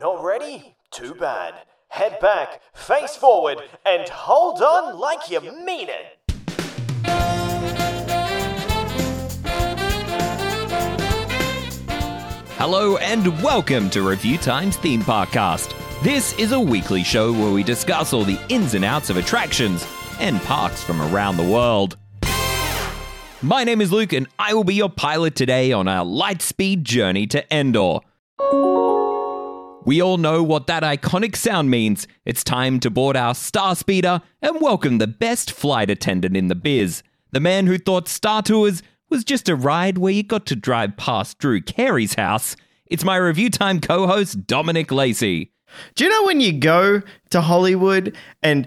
Not ready? Too bad. Head back, face forward, and hold on like you mean it. Hello and welcome to Review Times Theme Park Cast. This is a weekly show where we discuss all the ins and outs of attractions and parks from around the world. My name is Luke and I will be your pilot today on our lightspeed journey to Endor. We all know what that iconic sound means. It's time to board our Star Speeder and welcome the best flight attendant in the biz. The man who thought Star Tours was just a ride where you got to drive past Drew Carey's house. It's my review time co host, Dominic Lacey. Do you know when you go to Hollywood and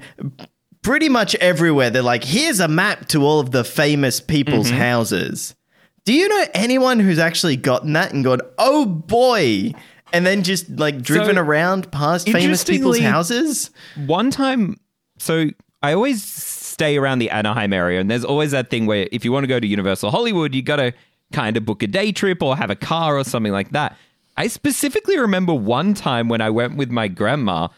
pretty much everywhere they're like, here's a map to all of the famous people's Mm-hmm. houses? Do you know anyone who's actually gotten that and gone, oh boy, and then just like driven around past famous people's houses? One time, so I always stay around the Anaheim area, and there's always that thing where if you want to go to Universal Hollywood, you got to kind of book a day trip or have a car or something like that. I specifically remember one time when I went with my grandma,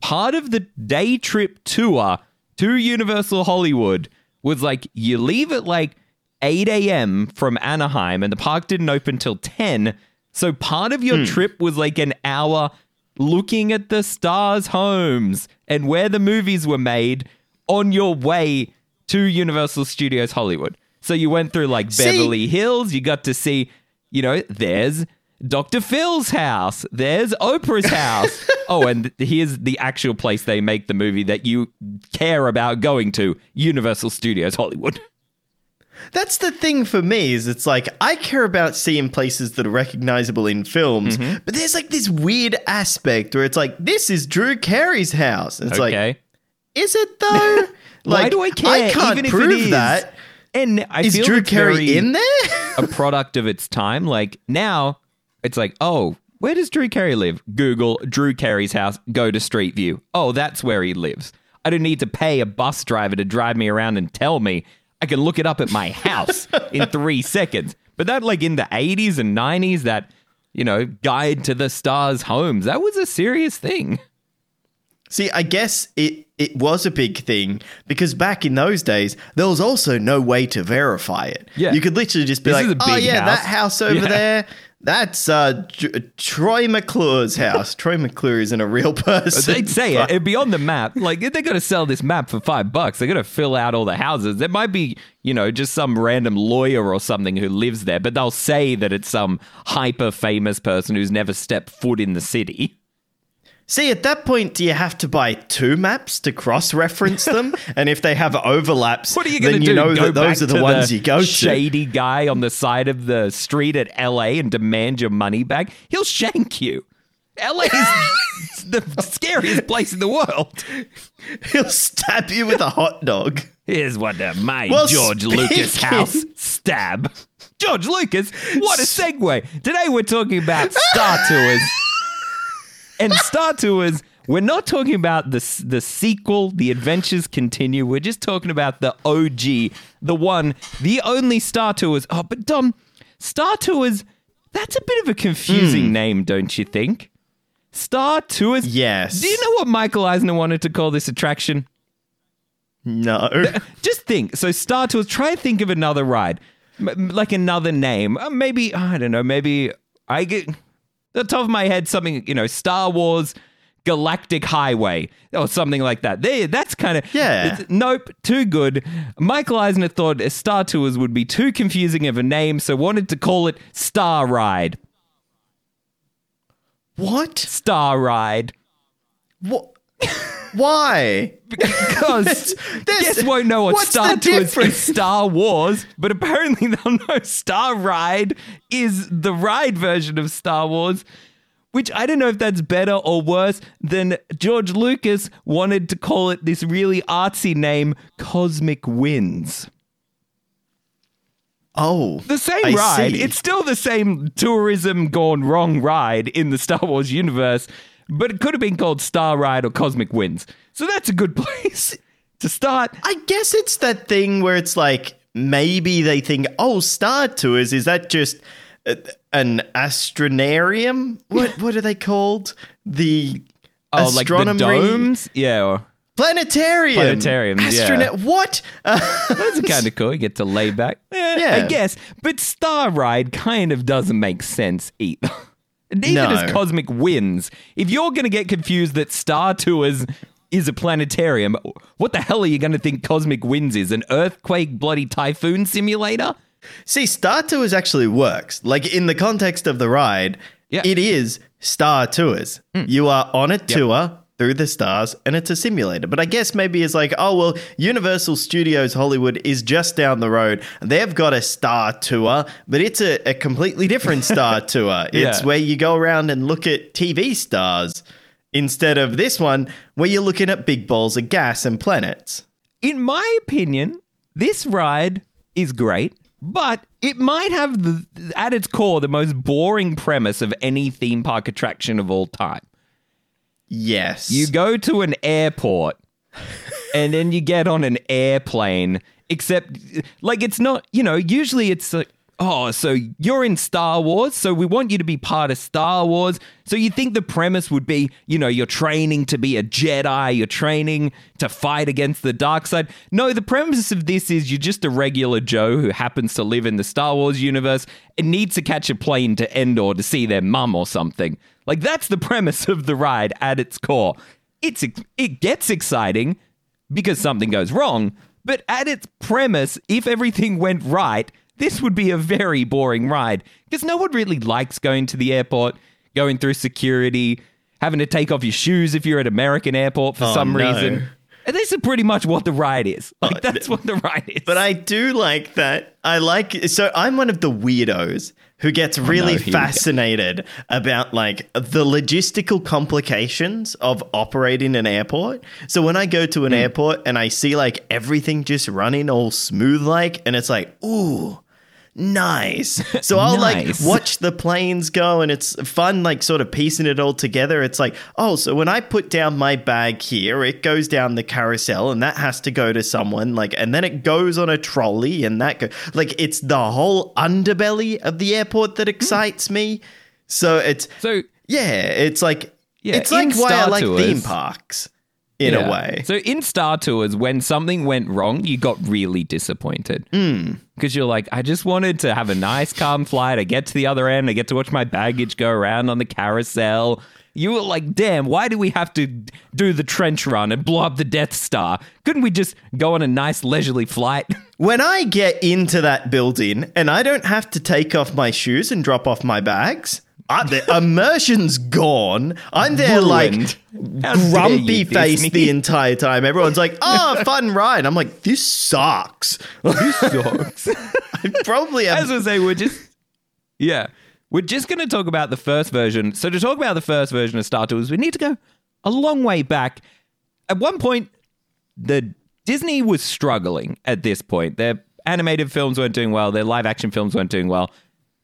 part of the day trip tour to Universal Hollywood was like you leave at like 8 a.m. from Anaheim and the park didn't open till 10. So part of your hmm. trip was like an hour looking at the stars' homes and where the movies were made on your way to Universal Studios Hollywood. So you went through like See- Beverly Hills, you got to see, you know, there's Dr. Phil's house, there's Oprah's house. oh, and here's the actual place they make the movie that you care about going to Universal Studios Hollywood. That's the thing for me is it's like I care about seeing places that are recognizable in films, Mm-hmm. but there's like this weird aspect where it's like this is Drew Carey's house. It's like, okay. is it though? like, Why do I care? I can't even if prove it is? that. And I Is feel Drew Carey in there? a product of its time. Like now, it's like, oh, where does Drew Carey live? Google Drew Carey's house. Go to Street View. Oh, that's where he lives. I don't need to pay a bus driver to drive me around and tell me. I can look it up at my house in three seconds. But that, like in the 80s and 90s, that, you know, guide to the stars homes, that was a serious thing. See, I guess it it was a big thing because back in those days there was also no way to verify it. Yeah. you could literally just be This like, "Oh yeah, that house." house over Yeah. there." That's uh, J- Troy McClure's house. Troy McClure isn't a real person. They'd say it. It'd be on the map. Like if they're gonna sell this map for five bucks, they're gonna fill out all the houses. There might be, you know, just some random lawyer or something who lives there, but they'll say that it's some hyper famous person who's never stepped foot in the city. See, at that point, do you have to buy two maps to cross-reference them? and if they have overlaps, What are you then do? you know Go that those are the ones you go to. Shady guy on the side of the street at LA and demand your money back. He'll shank you. LA is the scariest place in the world. He'll stab you with a hot dog. Here's what uh, my Well, George Lucas house stab. George Lucas, what a segue. Today we're talking about Star Tours. And Star Tours, we're not talking about the, the sequel, The Adventures Continue. We're just talking about the OG, the one, the only Star Tours. Oh, but Dom, Star Tours, that's a bit of a confusing name, don't you think? Star Tours? Yes. Do you know what Michael Eisner wanted to call this attraction? No. Just think. So Star Tours. Try and think of another ride, M- like another name. Uh, maybe I don't know. Maybe I get the top of my head something. You know, Star Wars. Galactic Highway or something like that. There, that's kind of Yeah. nope, too good. Michael Eisner thought Star Tours would be too confusing of a name, so wanted to call it Star Ride. What? Star Ride. What? Why? Because guests won't know what Star Tours is Star Wars, but apparently they'll know Star Ride is the ride version of Star Wars. Which I don't know if that's better or worse than George Lucas wanted to call it this really artsy name, Cosmic Winds. Oh, The same I ride. see. It's still the same tourism gone wrong ride in the Star Wars universe, but it could have been called Star Ride or Cosmic Winds. So that's a good place to start. I guess it's that thing where it's like maybe they think, oh, Star Tours is that just uh, an astronarium. What what are they called? The Oh, like the domes? Yeah. Or, planetarium. Planetariums, yeah. What? Uh, that's kind of cool. You get to lay back. Eh, Yeah. I guess. But Star Ride kind of doesn't make sense either. Neither No. does Cosmic Winds. If you're going to get confused that Star Tours is a planetarium, what the hell are you going to think Cosmic Winds is? An earthquake bloody typhoon simulator? See, Star Tours actually works. Like in the context of the ride, Yeah. it is Star Tours. Hmm. You are on a tour through the stars and it's a simulator. But I guess maybe it's like, oh, well, Universal Studios Hollywood is just down the road. They've got a Star Tour, but it's a, a completely different Star Tour. It's Yeah. where you go around and look at TV stars instead of this one where you're looking at big balls of gas and planets. in my opinion, this ride is great, but it might have the, at its core the most boring premise of any theme park attraction of all time. Yes. You go to an airport and then you get on an airplane, except like it's not, you know, usually it's like, oh, so you're in Star Wars, so we want you to be part of Star Wars. So you think the premise would be, you know, you're training to be a Jedi, you're training to fight against the dark side. No, the premise of this is you're just a regular Joe who happens to live in the Star Wars universe and needs to catch a plane to Endor to see their mum or something. Like that's the premise of the ride at its core. It's it gets exciting because something goes wrong, but at its premise, if everything went right, this would be a very boring ride because no one really likes going to the airport, going through security, having to take off your shoes if you're at American airport for Oh, some no. reason. And this is pretty much what the ride is. Oh, like that's what the ride is. But I do like that. I like so I'm one of the weirdos who gets oh, really Oh, go. fascinated about like the logistical complications of operating an airport. So when I go to an hmm. airport and I see like everything just running all smooth like and it's like, ooh, nice. So I'll Nice. like watch the planes go and it's fun like sort of piecing it all together. It's like, oh, so when I put down my bag here, it goes down the carousel and that has to go to someone like and then it goes on a trolley and that go like it's the whole underbelly of the airport that hmm. excites me. So it's so yeah, it's like Yeah, it's like why I like Tours- theme parks in Yeah. a way. So in Star Tours, when something went wrong, you got really disappointed. Hmm. Because you're like, I just wanted to have a nice, calm flight. I get to the other end. I get to watch my baggage go around on the carousel. You were like, damn, why do we have to do the trench run and blow up the Death Star? Couldn't we just go on a nice, leisurely flight? When I get into that building and I don't have to take off my shoes and drop off my bags, I, the immersion's gone. I'm there Ruined. like grumpy face the entire time. Everyone's like, "Oh, fun ride." I'm like, "This sucks." This sucks. I probably have As I say, we're just yeah, we're just going to talk about the first version. So to talk about the first version of Star Tours, we need to go a long way back. At one point, the Disney was struggling. At this point, their animated films weren't doing well. Their live action films weren't doing well.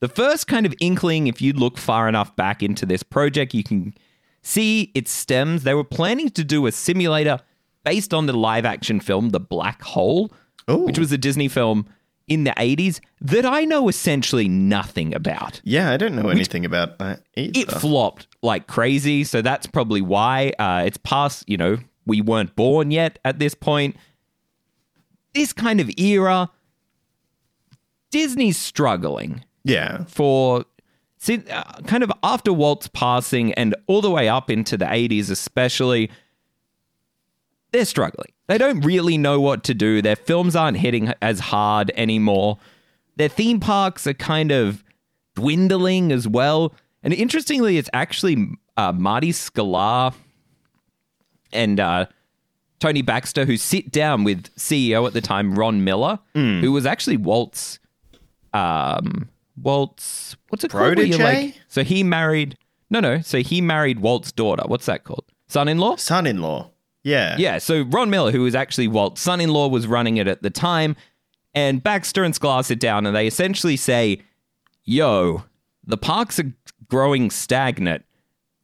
The first kind of inkling, if you look far enough back into this project, you can see its stems. They were planning to do a simulator based on the live action film The Black Hole, Ooh. which was a Disney film in the 80s that I know essentially nothing about. Yeah, I don't know anything about that either. It flopped like crazy, so that's probably why. Uh, it's past, you know, we weren't born yet at this point. This kind of era, Disney's struggling yeah. for uh, kind of after Walt's passing and all the way up into the 80s, especially, they're struggling. They don't really know what to do. Their films aren't hitting as hard anymore. Their theme parks are kind of dwindling as well. And interestingly, it's actually uh, Marty Sklar and uh, Tony Baxter who sit down with CEO at the time, Ron Miller, who was actually Walt's um Walt's what's it called? You're Like, so he married no no, so he married Walt's daughter. What's that called? Son-in-law? Son-in-law. Yeah. Yeah, so Ron Miller, who was actually Walt's son-in-law, was running it at the time, and Baxter and Sklar sit down and they essentially say, "Yo, the parks are growing stagnant.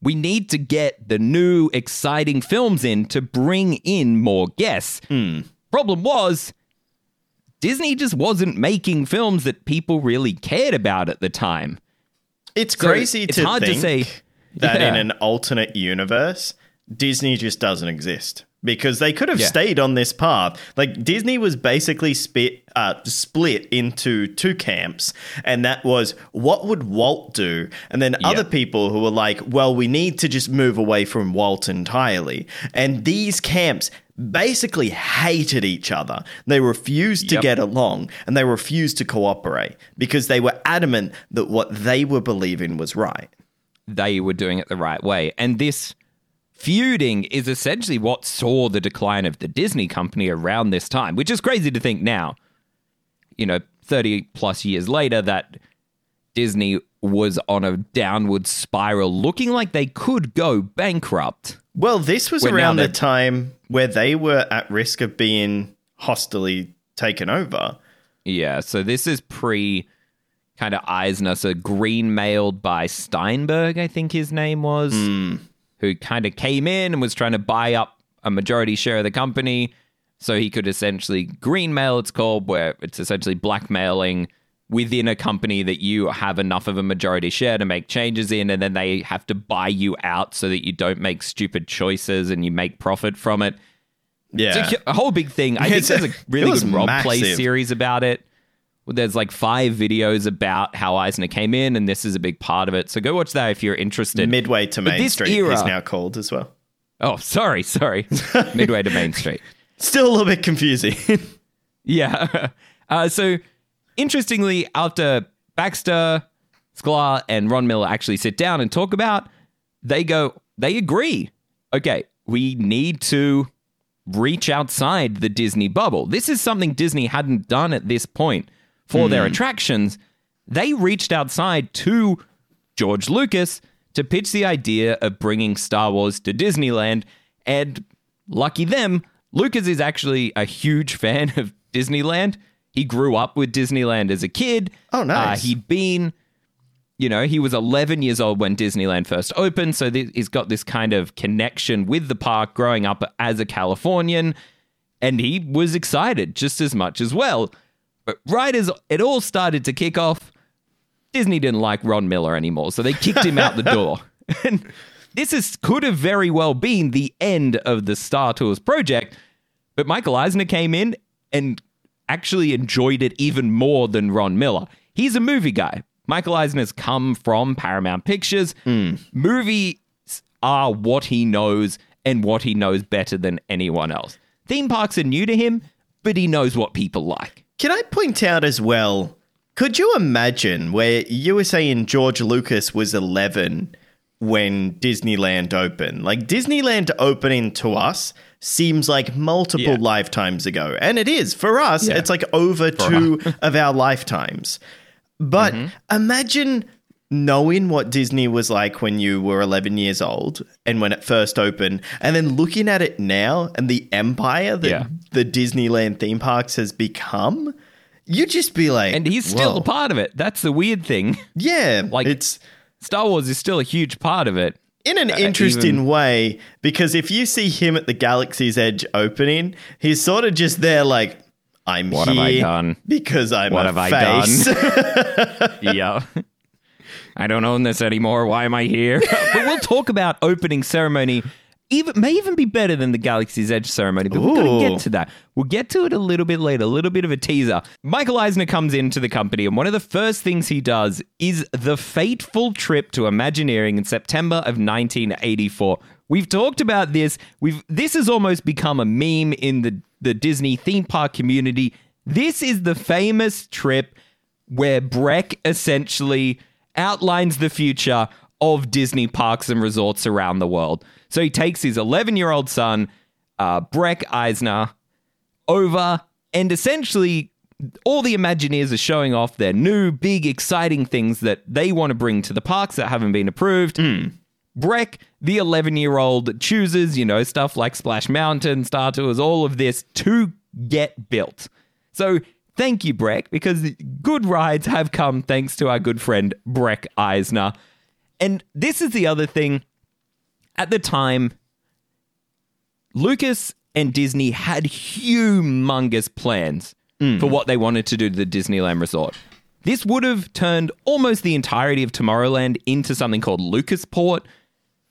We need to get the new exciting films in to bring in more guests." Hmm. Problem was, Disney just wasn't making films that people really cared about at the time. It's So crazy it's to hard to say- that in an alternate universe, Disney just doesn't exist because they could have Yeah. stayed on this path. Like Disney was basically spit, uh, split into two camps, and that was what would Walt do, and then other people who were like, well, we need to just move away from Walt entirely. And these camps basically hated each other. They refused to Yep. get along and they refused to cooperate because they were adamant that what they were believing was right. they were doing it the right way. And this feuding is essentially what saw the decline of the Disney company around this time, which is crazy to think now, you know, 30 plus years later, that Disney was on a downward spiral, looking like they could go bankrupt. Well, this was now around the time where they were at risk of being hostily taken over. Yeah, so this is pre kind of Eisner, so green mailed by Steinberg, I think his name was, hmm. who kind of came in and was trying to buy up a majority share of the company. So he could essentially green mail, it's called, where it's essentially blackmailing within a company that you have enough of a majority share to make changes in, and then they have to buy you out so that you don't make stupid choices and you make profit from it. Yeah. It's a, whole big thing. I think there's a really good Rob Play series about it. There's like five videos about how Eisner came in, and this is a big part of it. So go watch that if you're interested. Midway to Main Street era- is now called as well. oh, sorry, sorry. Midway to Main Street. Still a little bit confusing. Yeah. Uh, so interestingly, after Baxter, Sklar, and Ron Miller actually sit down and talk about, they go, they agree. Okay, we need to reach outside the Disney bubble. This is something Disney hadn't done at this point for their hmm. attractions. They reached outside to George Lucas to pitch the idea of bringing Star Wars to Disneyland. And lucky them, Lucas is actually a huge fan of Disneyland. He grew up with Disneyland as a kid. Oh, nice. Uh, he'd been, you know, he was 11 years old when Disneyland first opened. So th- he's got this kind of connection with the park growing up as a Californian. And he was excited just as much as well. But right as it all started to kick off, Disney didn't like Ron Miller anymore, so they kicked him out the door. And this is could have very well been the end of the Star Tours project, but Michael Eisner came in and actually enjoyed it even more than Ron Miller. He's a movie guy. Michael Eisner's come from Paramount Pictures. Hmm. Movies are what he knows and what he knows better than anyone else. Theme parks are new to him, but he knows what people like. Can I point out as well? Could you imagine where you were saying George Lucas was 11 when Disneyland opened? Like Disneyland opening to us seems like multiple Yeah. lifetimes ago. And it is. For us, Yeah. it's like over two of our lifetimes. But Mm-hmm. imagine knowing what Disney was like when you were 11 years old and when it first opened, and then looking at it now and the empire that Yeah. the Disneyland theme parks has become, you just be like, And he's still "Whoa." a part of it. That's the weird thing. Yeah, like it's Star Wars is still a huge part of it. In an uh, interesting way because if you see him at the Galaxy's Edge opening, he's sort of just there like. I'm What here have I done? because I'm What a have I face. yeah. I don't own this anymore. Why am I here? but we'll talk about opening ceremony. Even may even be better than the Galaxy's Edge ceremony, but we're going to get to that. We'll get to it a little bit later, a little bit of a teaser. Michael Eisner comes into the company, and one of the first things he does is the fateful trip to Imagineering in September of 1984. We've talked about this. We've this has almost become a meme in the the Disney theme park community. This is the famous trip where Breck essentially outlines the future of Disney parks and resorts around the world. So he takes his 11 year old son, uh, Breck Eisner, over and essentially all the Imagineers are showing off their new, big, exciting things that they want to bring to the parks that haven't been approved. Breck, the 11 year old, chooses, you know, stuff like Splash Mountain, Star Tours, all of this to get built. So thank you, Breck, because good rides have come thanks to our good friend Breck Eisner. And this is the other thing. At the time, Lucas and Disney had humongous plans mm. for what they wanted to do to the Disneyland resort. This would have turned almost the entirety of Tomorrowland into something called Lucasport,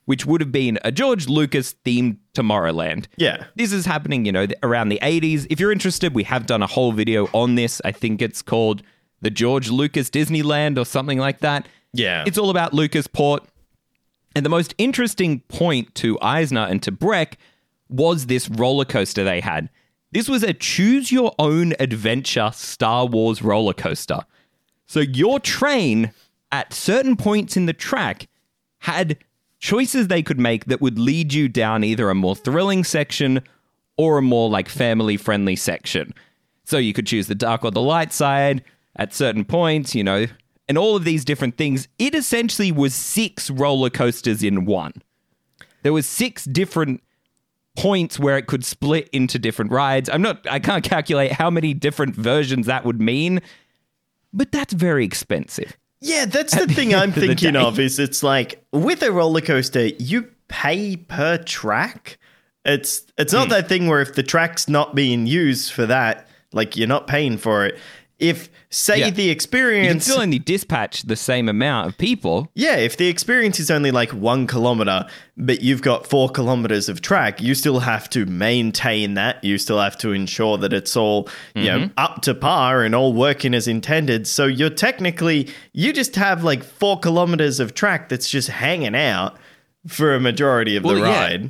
which would have been a George Lucas themed Tomorrowland. Yeah. This is happening, you know, around the 80s. If you're interested, we have done a whole video on this. I think it's called the George Lucas Disneyland or something like that. Yeah. It's all about Lucasport. And the most interesting point to Eisner and to Breck was this roller coaster they had. This was a choose your own adventure Star Wars roller coaster. So your train at certain points in the track had choices they could make that would lead you down either a more thrilling section or a more like family friendly section. So you could choose the dark or the light side at certain points, you know, and all of these different things. It essentially was six roller coasters in one. There was six different points where it could split into different rides. I'm not I can't calculate how many different versions that would mean, but that's very expensive. Yeah, that's the thing I'm thinking of is it's like with a roller coaster, you pay per track. It's it's not hmm. that thing where if the track's not being used for that, like you're not paying for it. If say Yeah. the You can experience still only dispatch the same amount of people. Yeah, if the experience is only like one kilometer, but you've got four kilometers of track, you still have to maintain that. You still have to ensure that it's all, you know, Mm-hmm. up to par and all working as intended. So you're technically, you just have like four kilometers of track that's just hanging out for a majority of Well, the yeah. ride.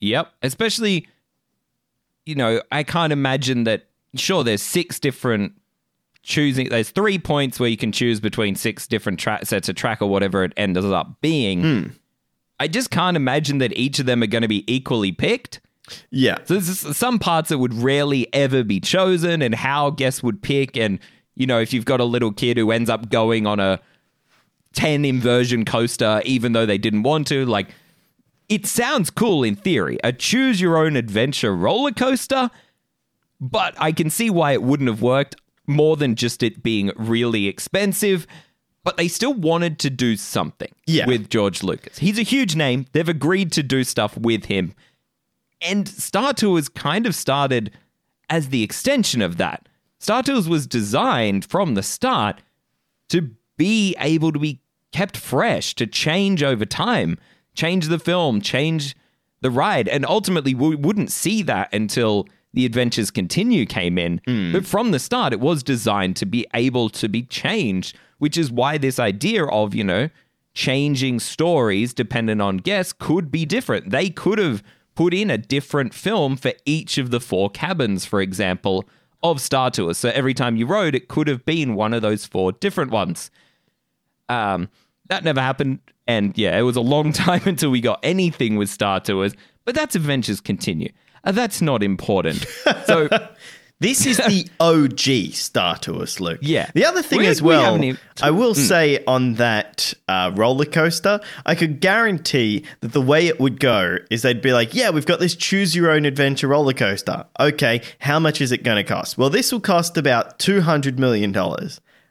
Yep. Especially, you know, I can't imagine that. Sure, there's six different choosing. There's three points where you can choose between six different tra- sets of track or whatever it ends up being. Hmm. I just can't imagine that each of them are going to be equally picked. Yeah. So there's some parts that would rarely ever be chosen, and how guests would pick. And you know, if you've got a little kid who ends up going on a ten inversion coaster, even though they didn't want to, like it sounds cool in theory, a choose your own adventure roller coaster. But I can see why it wouldn't have worked more than just it being really expensive. But they still wanted to do something Yeah. with George Lucas. He's a huge name. They've agreed to do stuff with him. And Star Tours kind of started as the extension of that. Star Tours was designed from the start to be able to be kept fresh, to change over time, change the film, change the ride. And ultimately, we wouldn't see that until The Adventures Continue came in. But from the start, it was designed to be able to be changed, which is why this idea of, you know, changing stories dependent on guests could be different. They could have put in a different film for each of the four cabins, for example, of Star Tours. So every time you rode, it could have been one of those four different ones. Um, that never happened. And yeah, it was a long time until we got anything with Star Tours, but that's Adventures Continue. Uh, that's not important. So This is the OG Star Tours, Luke. Yeah. The other thing We- as well, haven't even- I will say on that uh, roller coaster, I could guarantee that the way it would go is they'd be like, yeah, we've got this choose your own adventure roller coaster. Okay, how much is it going to cost? Well, this will cost about $200 million.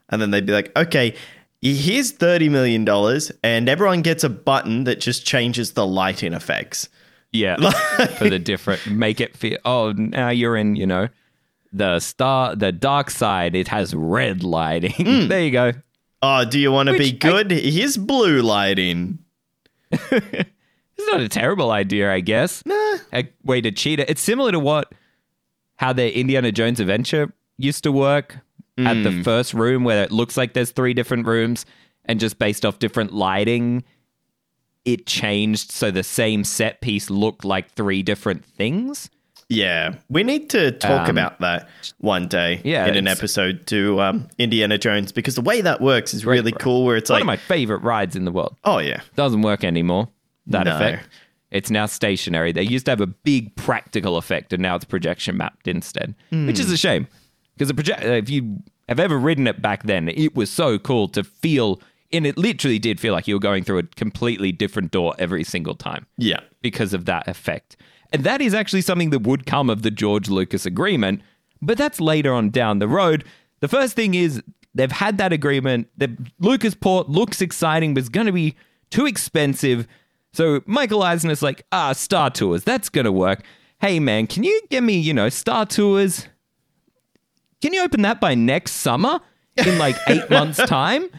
And then they'd be like, okay, here's $30 million, and everyone gets a button that just changes the lighting effects. Yeah, for the different, make it feel, oh, now you're in, you know, the star, the dark side, it has red lighting. Hmm. there you go. Oh, do you want to be Which I- good? Here's blue lighting. It's not a terrible idea, I guess. Nah. A way to cheat it. It's similar to what how the Indiana Jones adventure used to work at the hmm. first room, where it looks like there's three different rooms, and just based off different lighting, it changed so the same set piece looked like three different things. Yeah, we need to talk Um, about that one day yeah, in an episode to um, Indiana Jones because the way that works is really cool. Where it's One like, of my favorite rides in the world. oh yeah, Doesn't work anymore. That No. effect. It's now stationary. They used to have a big practical effect, and now it's projection mapped instead, which is a shame. Because the project, if you have ever ridden it back then, it was so cool to feel, and it literally did feel like you were going through a completely different door every single time yeah, because of that effect. And that is actually something that would come of the George Lucas agreement, but that's later on down the road. The first thing is they've had that agreement. The Lucasport looks exciting, but it's going to be too expensive. So Michael Eisner's like, ah, Star Tours, that's going to work. Hey, man, can you give me, you know, Star Tours? Can you open that by next summer? in like eight months' time.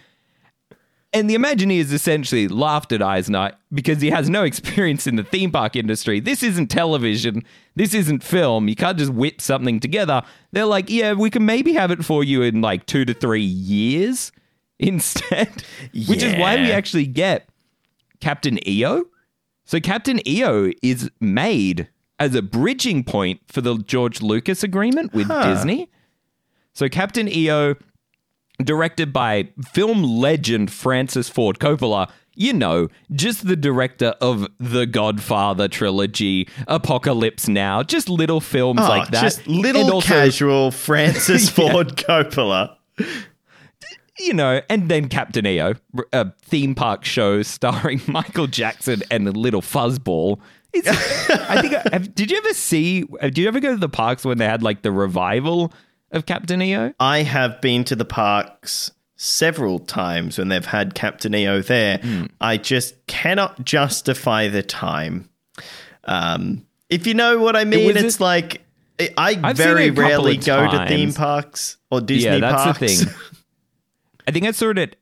And the Imagineers essentially laughed at Eisner because he has no experience in the theme park industry. This isn't television. This isn't film. You can't just whip something together. They're like, yeah, we can maybe have it for you in like two to three years instead, which is why we actually get Captain EO. So Captain EO is made as a bridging point for the George Lucas agreement with Disney. So Captain EO, directed by film legend Francis Ford Coppola, you know, just the director of the Godfather trilogy, Apocalypse Now, just little films Oh, like that. Just little also- casual Francis Yeah. Ford Coppola. you know, and then Captain EO, a theme park show starring Michael Jackson and a little fuzzball. It's, I think. Have, did you ever see? Uh, did you ever go to the parks when they had like the revival of Captain EO? I have been to the parks several times when they've had Captain EO there. Hmm. I just cannot justify the time. Um, if you know what I mean, it's it- like I I've very it a couple rarely go to theme parks or Disney yeah, that's parks. the thing. I think I saw it at.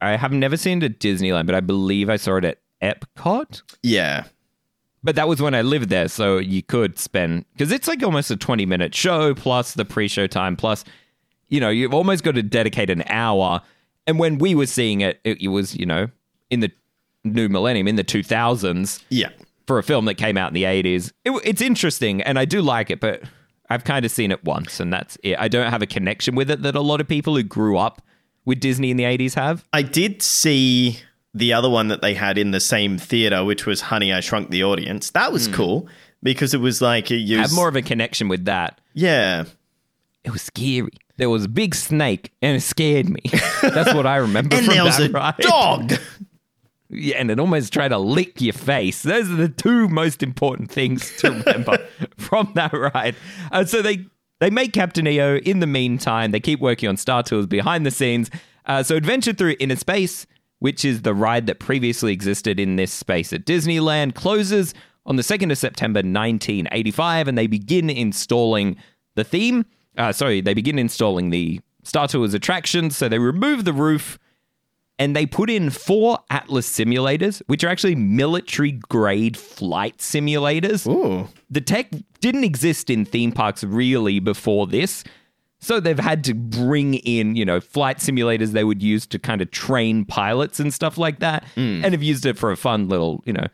I have never seen it at Disneyland, but I believe I saw it at Epcot. yeah. But that was when I lived there, so you could spend because it's like almost a twenty-minute show plus the pre-show time plus, you know, you've almost got to dedicate an hour. And when we were seeing it, it, it was you know in the new millennium in the two thousands Yeah. for a film that came out in the eighties. It, it's interesting, and I do like it, but I've kind of seen it once, and that's it. I don't have a connection with it that a lot of people who grew up with Disney in the eighties have. I did see the other one that they had in the same theater, which was Honey, I Shrunk the Audience. That was cool because it was like it I used have more of a connection with that. Yeah. It was scary. There was a big snake, and it scared me. That's what I remember And from there was that a ride. dog. Yeah, and it almost tried to lick your face. Those are the two most important things to remember from that ride. Uh, so they they make Captain EO. In the meantime, they keep working on Star Tours behind the scenes. Uh, so Adventure Through Inner Space, which is the ride that previously existed in this space at Disneyland, closes on the 2nd of September 1985, and they begin installing the theme. Uh, sorry, they begin installing the Star Tours attractions. So they remove the roof and they put in four Atlas simulators, which are actually military grade flight simulators. Ooh. The tech didn't exist in theme parks really before this. So they've had to bring in, you know, flight simulators they would use to kind of train pilots and stuff like that. And have used it for a fun little, you know,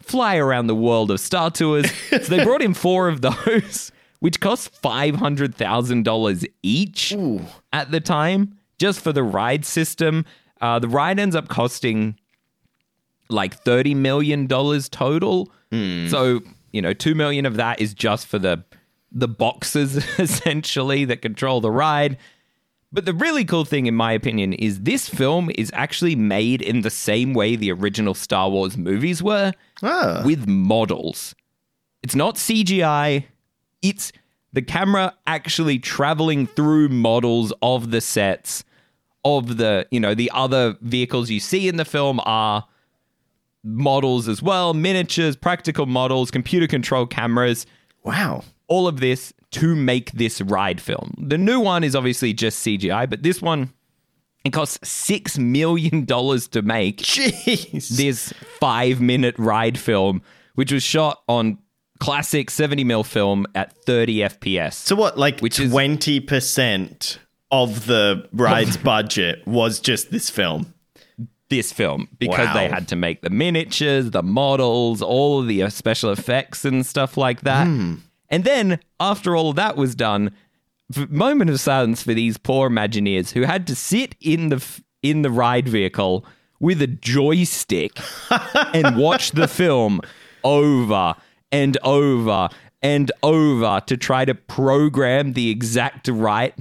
fly around the world of Star Tours. so they brought in four of those, which cost $500,000 each at the time just for the ride system. Uh, the ride ends up costing like $30 million total. So, you know, 2 million of that is just for the the boxes essentially that control the ride. But the really cool thing in my opinion is this film is actually made in the same way the original Star Wars movies were Ah. with models. It's not CGI. It's the camera actually traveling through models of the sets of the, you know, the other vehicles you see in the film are models as well, miniatures, practical models, computer controlled cameras, Wow. All of this to make this ride film. The new one is obviously just CGI, but this one it costs 6 million dollars to make Jeez. this five minute ride film, which was shot on classic 70 mil film at 30 FPS. So what, like Which is- twenty percent of the ride's budget was just this film? this film because Wow. they had to make the miniatures, the models, all of the uh, special effects and stuff like that. And then after all of that was done, moment of silence for these poor Imagineers who had to sit in the f- in the ride vehicle with a joystick and watch the film over and over and over to try to program the exact right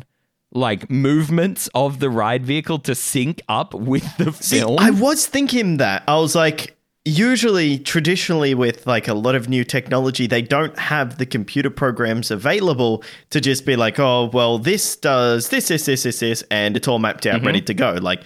like movements of the ride vehicle to sync up with the See, film. I was thinking that. I was like, usually, traditionally, with like a lot of new technology, they don't have the computer programs available to just be like, oh, well, this does this, this, this, this, this, and it's all mapped out, mm-hmm. ready to go. Like,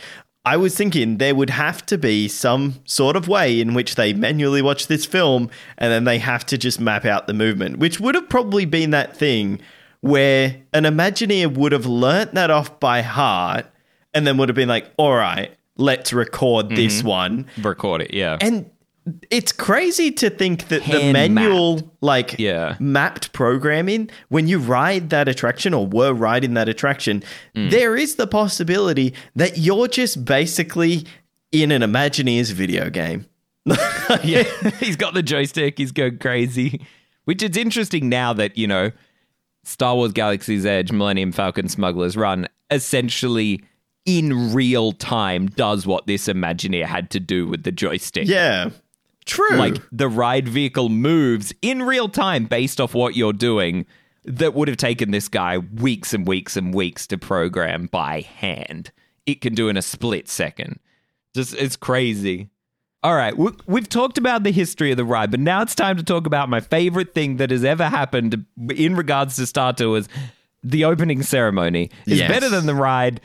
I was thinking there would have to be some sort of way in which they manually watch this film and then they have to just map out the movement, which would have probably been that thing where an Imagineer would have learnt that off by heart and then would have been like, all right, let's record Mm-hmm. this one. Record it, yeah. And it's crazy to think that the Hand manual, like Yeah. mapped programming, when you ride that attraction or were riding that attraction, Mm. there is the possibility that you're just basically in an Imagineers video game. yeah, he's got the joystick. He's going crazy. Which is interesting now that you know, Star Wars: Galaxy's Edge, Millennium Falcon, Smuggler's Run, essentially in real time does what this Imagineer had to do with the joystick. Yeah. True. Like the ride vehicle moves in real time based off what you're doing. That would have taken this guy weeks and weeks and weeks to program by hand. It can do in a split second. Just it's crazy. All right, we- we've talked about the history of the ride, but now it's time to talk about my favorite thing that has ever happened in regards to Star Tours. The opening ceremony is Yes. better than the ride.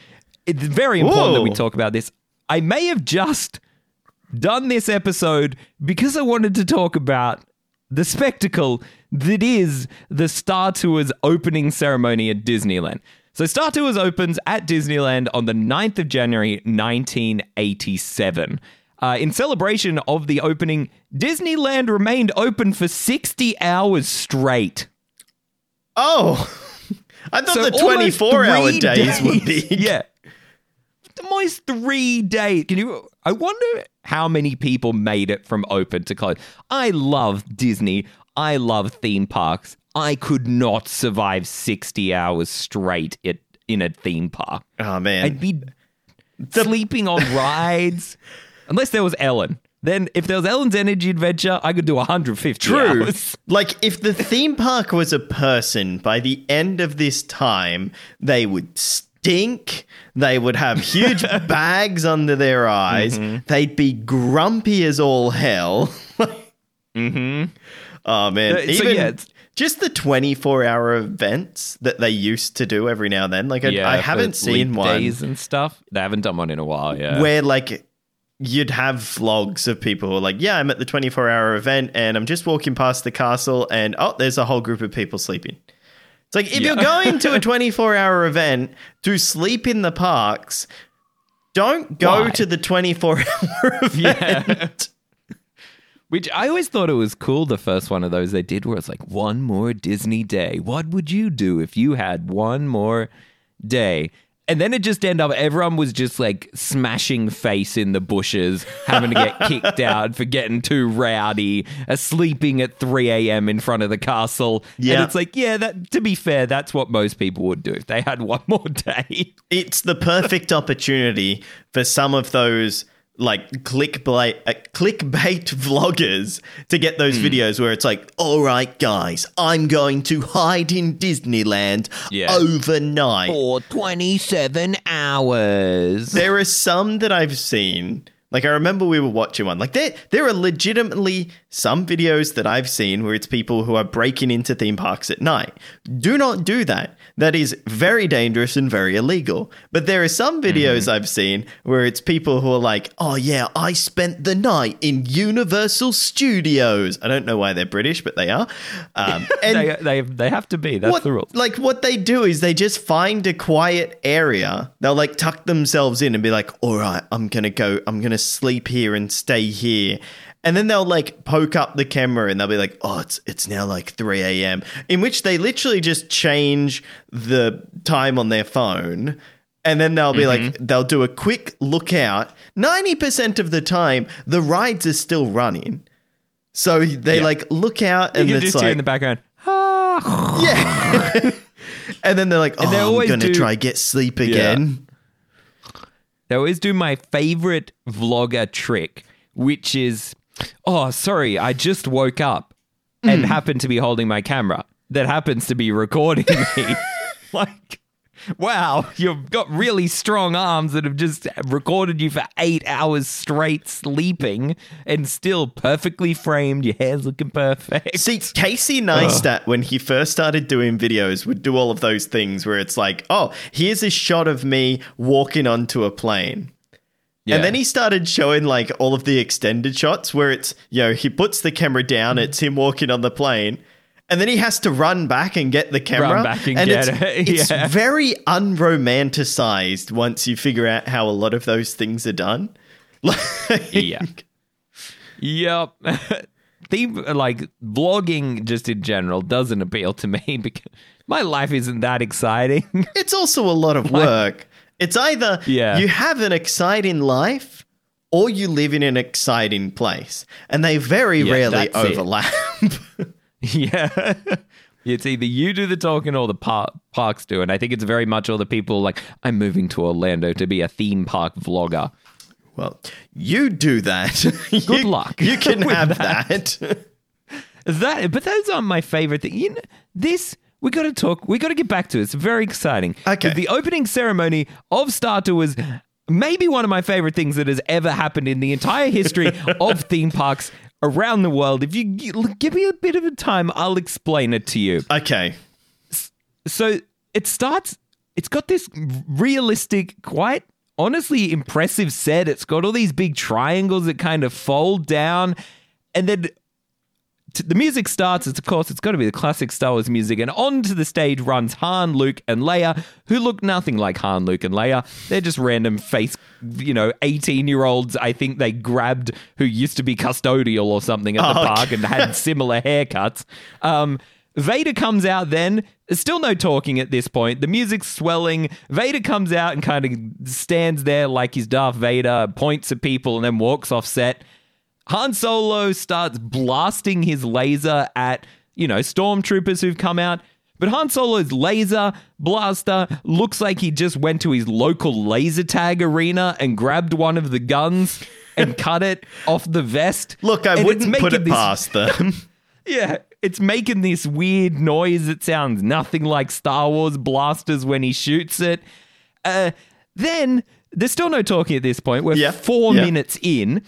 It's very important that we talk about this. I may have just done this episode because I wanted to talk about the spectacle that is the Star Tours opening ceremony at Disneyland. So, Star Tours opens at Disneyland on the 9th of January 1987. Uh, in celebration of the opening, Disneyland remained open for 60 hours straight. oh, I thought So the 24 hour three days, would be. Yeah. Almost three days. Can you? I wonder how many people made it from open to close. I love Disney. I love theme parks. I could not survive 60 hours straight at, in a theme park. Oh, man. I'd be sleeping on rides. Unless there was Ellen. Then, if there was Ellen's Energy Adventure, I could do 150 True. hours. Like, if the theme park was a person, by the end of this time, they would stink. They would have huge bags under their eyes. Mm-hmm. They'd be grumpy as all hell. mm-hmm. Oh, man. Uh, so, Even yeah, it's- just the 24 hour events that they used to do every now and then. Like, I, I haven't seen one weekdays and stuff. They haven't done one in a while, yeah. where, like, you'd have vlogs of people who are like, yeah, I'm at the 24 hour event and I'm just walking past the castle and oh, there's a whole group of people sleeping. It's like if Yeah. you're going to a 24 hour event to sleep in the parks, don't go Why? to the 24 hour event. Yeah. Which I always thought it was cool. The first one of those they did, where it's like one more Disney day. What would you do if you had one more day? And then it just ended up everyone was just like smashing face in the bushes, having to get kicked out for getting too rowdy, sleeping at 3 a.m. in front of the castle. Yeah. And it's like, yeah, that to be fair, that's what most people would do if they had one more day. It's the perfect opportunity for some of those like clickbait uh, clickbait vloggers to get those Hmm. videos where it's like, all right, guys, I'm going to hide in Disneyland Yeah. overnight. For 27 hours. There are some that I've seen. Like I remember we were watching one. Like there there are legitimately some videos that I've seen where it's people who are breaking into theme parks at night. Do not do that. That is very dangerous and very illegal. But there are some videos I've seen where it's people who are like, "Oh yeah, I spent the night in Universal Studios." I don't know why they're British, but they are. Um, and they, they, they have to be. That's what, the rule. Like what they do is they just find a quiet area. They'll like tuck themselves in and be like, "All right, I'm gonna go. I'm gonna sleep here and stay here." And then they'll like poke up the camera and they'll be like, "Oh, it's it's now like 3 a.m." In which they literally just change the time on their phone. And then they'll be like, they'll do a quick look out. 90% of the time, the rides are still running. So they Yeah. like look out and You can it's like, in the background. "Ah." yeah. and then they're like, oh, they I'm going to try get sleep again. They always do my favorite vlogger trick, which is, oh, sorry, I just woke up and hmm. happened to be holding my camera that happens to be recording me. like, wow, you've got really strong arms that have just recorded you for eight hours straight sleeping and still perfectly framed. Your hair's looking perfect. See, Casey Neistat, when he first started doing videos, would do all of those things where it's like, oh, here's a shot of me walking onto a plane. Yeah. And then he started showing like all of the extended shots where it's, you know, he puts the camera down, it's him walking on the plane. and then he has to run back and get the camera. Run back and get it's, it, it's very unromanticized once you figure out how a lot of those things are done. Like, Yeah. Yep. Theme like vlogging just in general doesn't appeal to me because my life isn't that exciting. It's also a lot of work. It's either Yeah. you have an exciting life or you live in an exciting place. And they very Yeah, rarely overlap. yeah. It's either you do the talking or the par- parks do. And I think it's very much all the people like, I'm moving to Orlando to be a theme park vlogger. well, you do that. Good you, luck You can have that. that. That, but those aren't my favorite thing. You know, this we got to talk. We got to get back to. it. It's very exciting. Okay. the opening ceremony of Star Tours was maybe one of my favorite things that has ever happened in the entire history of theme parks around the world. If you give me a bit of a time, I'll explain it to you. okay. So it starts. It's got this realistic, quite honestly impressive set. It's got all these big triangles that kind of fold down, and then the music starts. It's of course it's got to be the classic Star Wars music, and onto the stage runs Han, Luke, and Leia, who look nothing like Han, Luke, and Leia. They're just random face, you know, eighteen-year-olds. I think they grabbed who used to be custodial or something at the Oh, okay. park and had similar haircuts. Um, Vader comes out then. There's still no talking at this point. The music's swelling. Vader comes out and kind of stands there like he's Darth Vader, points at people, and then walks off set. Han Solo starts blasting his laser at, you know, stormtroopers who've come out. But Han Solo's laser blaster looks like he just went to his local laser tag arena and grabbed one of the guns and cut it off the vest. Look, I And wouldn't put it this- past them. yeah, it's making this weird noise that sounds nothing like Star Wars blasters when he shoots it. Uh, then there's still no talking at this point. We're Yeah, four yeah. minutes in.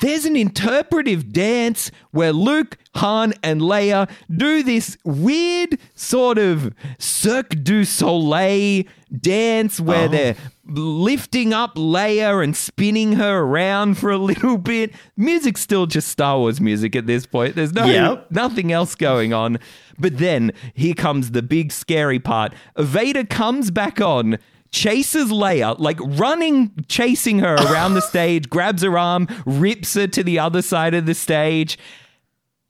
There's an interpretive dance where Luke, Han, and Leia do this weird sort of Cirque du Soleil dance where Oh. they're lifting up Leia and spinning her around for a little bit. Music's still just Star Wars music at this point. There's no Yep. nothing else going on. But then here comes the big scary part. Vader comes back on, chases Leia, like running, chasing her around the stage, grabs her arm, rips her to the other side of the stage.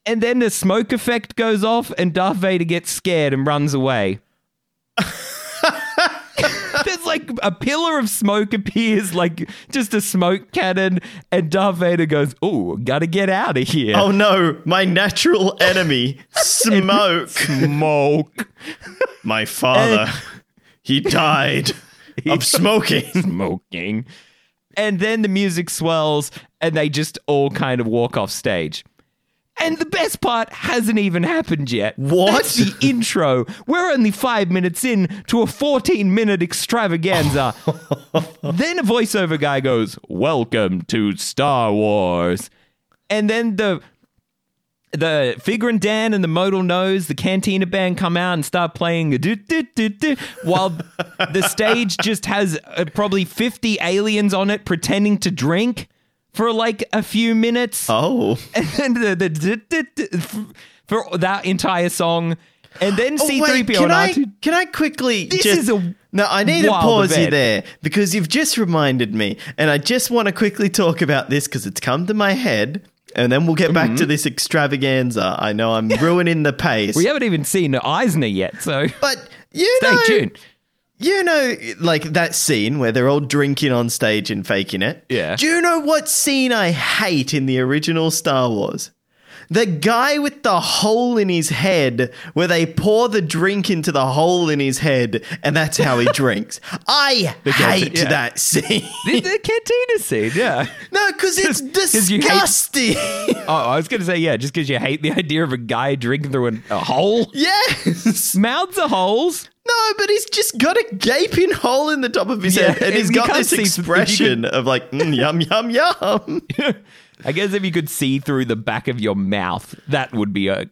And then the smoke effect goes off, and Darth Vader gets scared and runs away. There's like a pillar of smoke appears, like just a smoke cannon, and Darth Vader goes, "Oh, gotta get out of here." oh no, my natural enemy, smoke. smoke. My father, he died of smoking. smoking. And then the music swells and they just all kind of walk off stage. And the best part hasn't even happened yet. What? That's the intro. We're only five minutes in to a 14 minute extravaganza. then a voiceover guy goes, Welcome to Star Wars. And then the the Figrin D'an and the Modal Nodes, the Cantina band come out and start playing do, do, do, while the stage just has uh, probably 50 aliens on it pretending to drink for like a few minutes. Oh. And then the, the, for that entire song. And then Oh, C3PO wait, can and I, R2. can I quickly This just... is a No, I need to pause you there because you've just reminded me, and I just want to quickly talk about this because it's come to my head, and then we'll get back to this extravaganza. I know I'm ruining the pace, Mm-hmm. We haven't even seen Eisner yet, so but you stay know, tuned. you know, like that scene where they're all drinking on stage and faking it. Yeah. Do you know what scene I hate in the original Star Wars? The guy with the hole in his head, where they pour the drink into the hole in his head, and that's how he drinks. I hate yeah. that scene. The, the cantina scene, yeah. No, because it's you hate- disgusting. Oh, I was going to say, yeah, just because you hate the idea of a guy drinking through an, a hole. yes. Mouths are holes. No, but he's just got a gaping hole in the top of his Yeah, head, and he's got this expression of like mm, yum yum yum. I guess if you could see through the back of your mouth, that would be a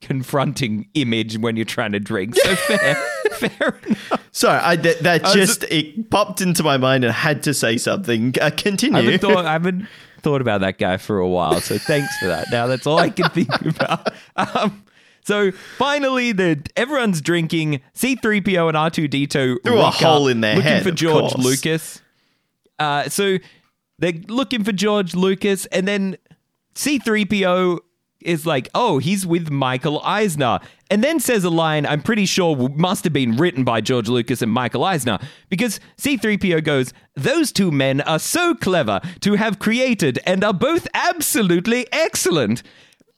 confronting image when you're trying to drink. So fair, fair enough. Sorry, I, that, was- just it popped into my mind and I had to say something. Uh, I continue. haven't, thought, I haven't thought about that guy for a while, so thanks for that. Now that's all I can think about. Um, So finally, the everyone's drinking. C3PO and R2D2 Through a hole up, in their looking head, for George. Lucas. Uh, so they're looking for George Lucas, and then C3PO is like, oh, he's with Michael Eisner. And then says a line I'm pretty sure must have been written by George Lucas and Michael Eisner because C3PO goes, Those two men are so clever to have created and are both absolutely excellent.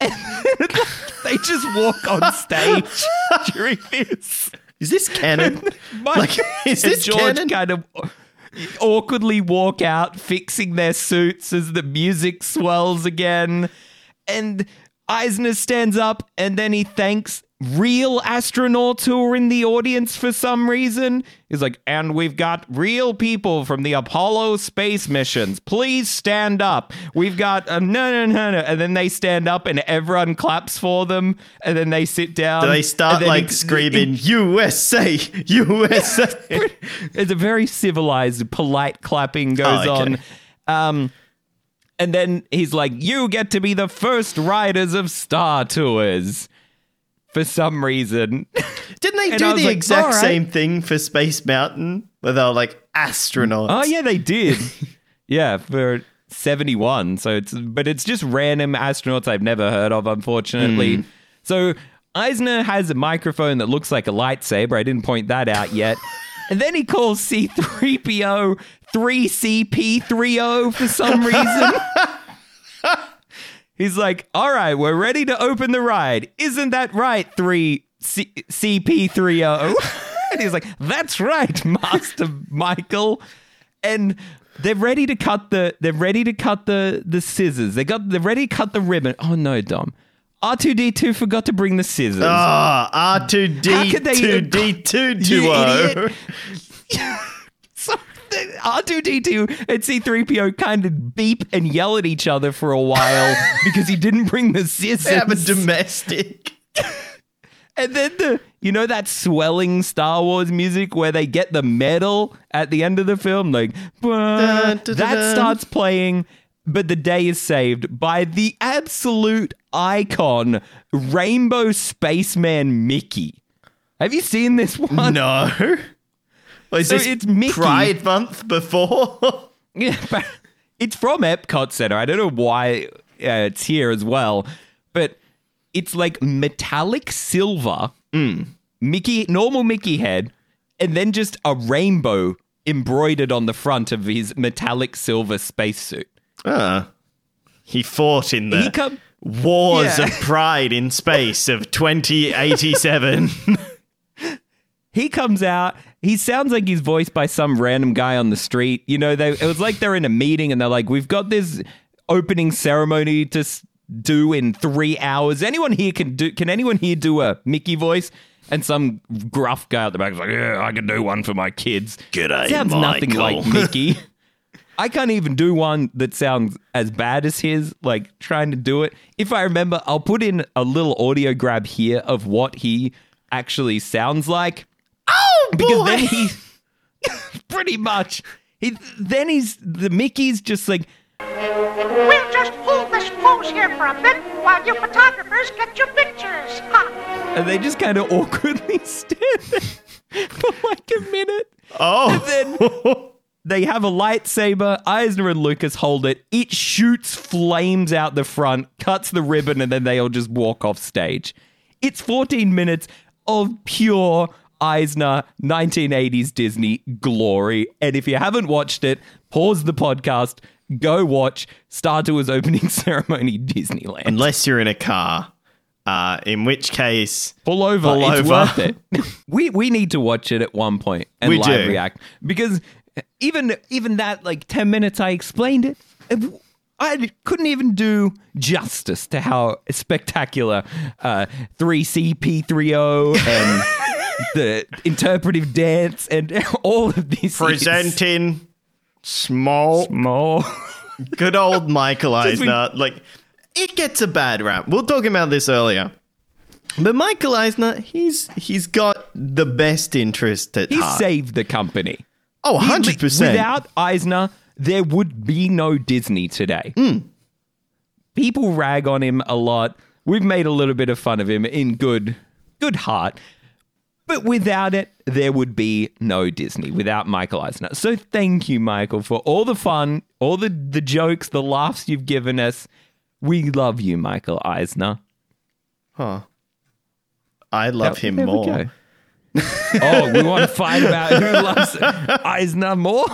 And they just walk on stage during this. Is this canon? Mike like, is this George canon? kind of awkwardly walk out, fixing their suits as the music swells again. And Eisner stands up and then he thanks real astronauts who are in the audience for some reason. He's like, and we've got real people from the Apollo space missions. Please stand up. We've got a no, no, no, no. And then they stand up and everyone claps for them. And then they sit down. Do they start like it- screaming USA, USA? it's a very civilized, polite clapping goes Oh, okay. on. Um, and then he's like, "You get to be the first riders of Star Tours." For some reason, Didn't they And do the like, exact "All right." same thing for Space Mountain, where they were like astronauts? oh yeah, they did. yeah, for seventy-one. So it's, but it's just random astronauts I've never heard of, unfortunately. Hmm. So Eisner has a microphone that looks like a lightsaber. I didn't point that out yet. and then he calls C3PO 3CP30 for some reason. He's like, all right, we're ready to open the ride. Isn't that right, 3 C- CP30? and he's like, that's right, Master Michael. And they're ready to cut the they're ready to cut the the scissors. They got they're ready to cut the ribbon. Oh no, Dom. R2D2 forgot to bring the scissors. Ah, R two D How could they- two D two You two O. idiot. so the R2D2 and C3PO kind of beep and yell at each other for a while because he didn't bring the scissors. They have a domestic. and then the you know that swelling Star Wars music where they get the medal at the end of the film, like "Bah," Dun, dun, that dun. starts playing. But the day is saved by the absolute icon, Rainbow Spaceman Mickey. Have you seen this one? No. Well, So it's Mickey. Pride Month before? Yeah, but it's from Epcot Center. I don't know why uh, it's here as well, but it's like metallic silver, Mickey, normal Mickey head, and then just a rainbow embroidered on the front of his metallic silver spacesuit. Ah. He fought in the come, Wars Yeah. of Pride in Space of 2087. he comes out. He sounds like he's voiced by some random guy on the street. You know, they, it was like they're in a meeting and they're like, "We've got this opening ceremony to s- do in three hours. Anyone here can do? Can anyone here do a Mickey voice?" And some gruff guy at the back is like, "Yeah, I can do one for my kids." G'day, sounds nothing like Mickey. I can't even do one that sounds as bad as his, like trying to do it. If I remember, I'll put in a little audio grab here of what he actually sounds like. Oh, Because boy. then he pretty much he then he's the Mickey's just like We'll just hold this pose here for a bit while you photographers get your pictures. Ha! and they just kind of awkwardly stand there for like a minute. Oh. then they have a lightsaber. Eisner and Lucas hold it. It shoots flames out the front, cuts the ribbon, and then they all just walk off stage. It's 14 minutes of pure Eisner 1980s Disney glory. And if you haven't watched it, pause the podcast, go watch Star Tours opening ceremony Disneyland. Unless you're in a car. Uh, in which case, Pull over. Pull it's over. worth it. we we need to watch it at one point and We live do. react because even even that like ten minutes I explained it. I couldn't even do justice to how spectacular uh, 3CP30 and the interpretive dance and all of these is. presenting small, more. good old Michael we- Eisner. Like, it gets a bad rap. We'll talk about this earlier. But Michael Eisner, he's he's got the best interest at He heart. saved the company. oh, 100%. Without Eisner, there would be no Disney today. Hmm. People rag on him a lot, we've made a little bit of fun of him in good good heart. But without it, there would be no Disney without Michael Eisner. So thank you, Michael, for all the fun, all the, the jokes, the laughs you've given us. We love you, Michael Eisner. Huh. I love him There we more. oh, we want to fight about who loves Eisner more?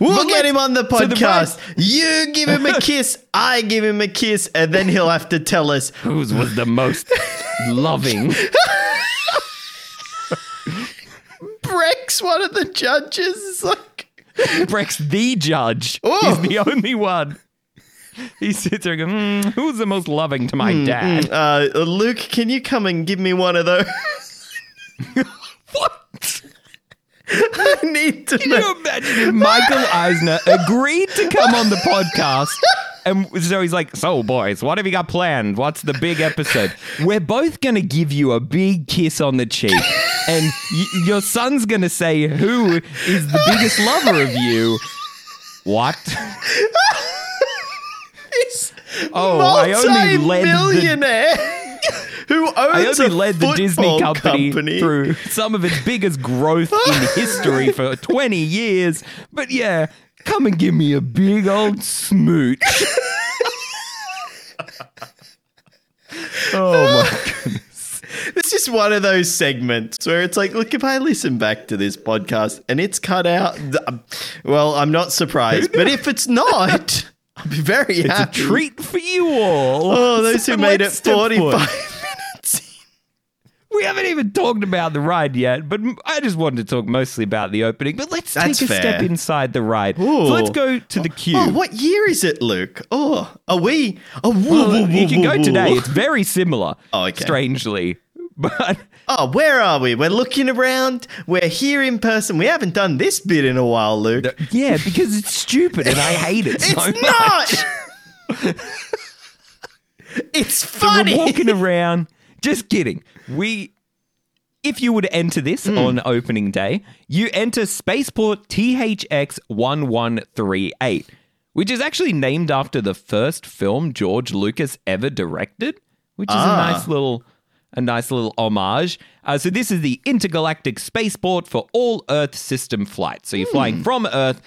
We'll But get him on the so the podcast. you give him a kiss, I give him a kiss, and then he'll have to tell us Whose was the most loving? Breck's one of the judges. It's like, Breck's the judge. Oh. He's the only one. He sits there going, "Hmm, who's the most loving to my dad? uh, Luke, can you come and give me one of those? What? I need to Can know. you imagine if Michael Eisner agreed to come on the podcast? And so he's like, So, boys, what have you got planned? What's the big episode? We're both going to give you a big kiss on the cheek. And y- your son's going to say, Who is the biggest lover of you? What? Oh, I only led the multi-millionaire who owns I only led the Disney football company, through some of its biggest growth in history for 20 years. But yeah, come and give me a big old smooch. oh my goodness. It's just one of those segments where it's like, look, if I listen back to this podcast and it's cut out, um, well, I'm not surprised. But if it's not, I'll be very It's a treat for you all. Oh, those So who made it let's step 45 forward. minutes. We haven't even talked about the ride yet, but I just wanted to talk mostly about the opening. But let's That's take a step inside the ride. So let's go to the queue. Oh, what year is it, Luke? Oh, are we? Oh, woo, Well, woo, you woo, can go today. It's very similar. Oh, okay. Strangely. But Oh, where are we? We're looking around. We're here in person. We haven't done this bit in a while, Luke. yeah, because it's stupid and I hate it so it's much. not. it's So funny. we're walking around. Just kidding. We if you to enter this Hmm. on opening day, you enter Spaceport THX 1138, which is actually named after the first film George Lucas ever directed, which is Ah. a nice little a nice little homage. Uh, so this is the intergalactic spaceport for all Earth system flights. So you're Hmm. flying from Earth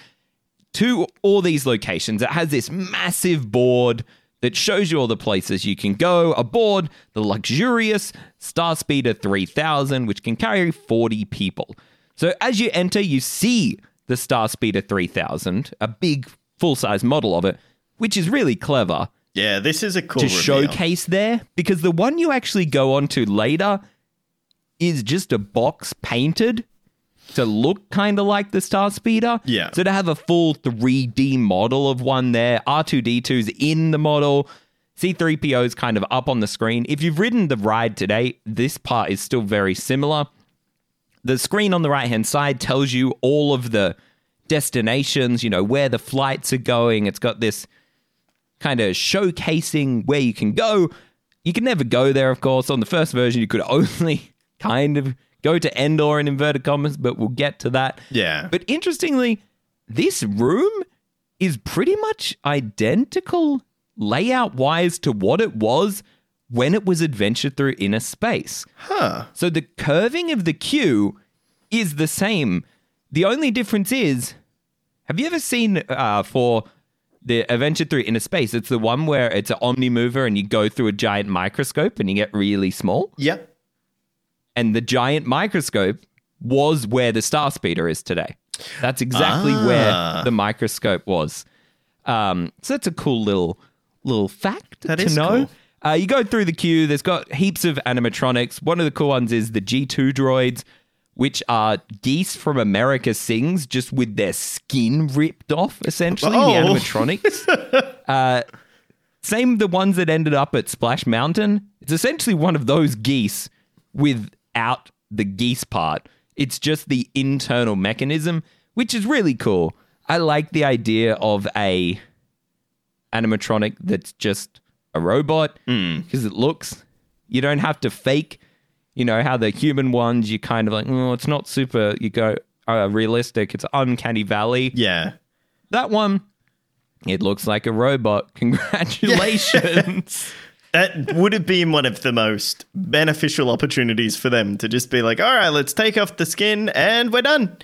to all these locations. It has this massive board that shows you all the places you can go aboard the luxurious Starspeeder 3000, which can carry 40 people. So as you enter, you see the Starspeeder 3000, a big full size model of it, which is really clever yeah, this is a cool to reveal. showcase there because the one you actually go on to later is just a box painted to look kind of like the Star Speeder. Yeah. So to have a full 3D model of one there, R2D2's in the model, C3PO's kind of up on the screen. If you've ridden the ride today, this part is still very similar. The screen on the right hand side tells you all of the destinations, you know, where the flights are going. It's got this kind of showcasing where you can go. You can never go there, of course. On the first version, you could only kind of go to Endor in inverted commas, but we'll get to that. Yeah. But interestingly, this room is pretty much identical layout wise to what it was when it was adventured through inner space. Huh. So the curving of the queue is the same. The only difference is have you ever seen uh, for the Adventure through Inner Space? It's the one where it's an omni mover and you go through a giant microscope and you get really small. Yep. And the giant microscope was where the Star Speeder is today. That's exactly Ah. where the microscope was. Um, so that's a cool little little fact That to is know. cool. Uh, you go through the queue. There's got heaps of animatronics. One of the cool ones is the G2 droids, which are geese from America Sings, just with their skin ripped off, essentially, Oh. the animatronics. uh, same the ones that ended up at Splash Mountain. It's essentially one of those geese without the geese part. It's just the internal mechanism, which is really cool. I like the idea of a animatronic that's just a robot because it looks you don't have to fake you know how the human ones you kind of like oh it's not super you go uh, realistic it's uncanny valley Yeah. that one it looks like a robot congratulations That would have been one of the most beneficial opportunities for them to just be like, all right, let's take off the skin and we're done.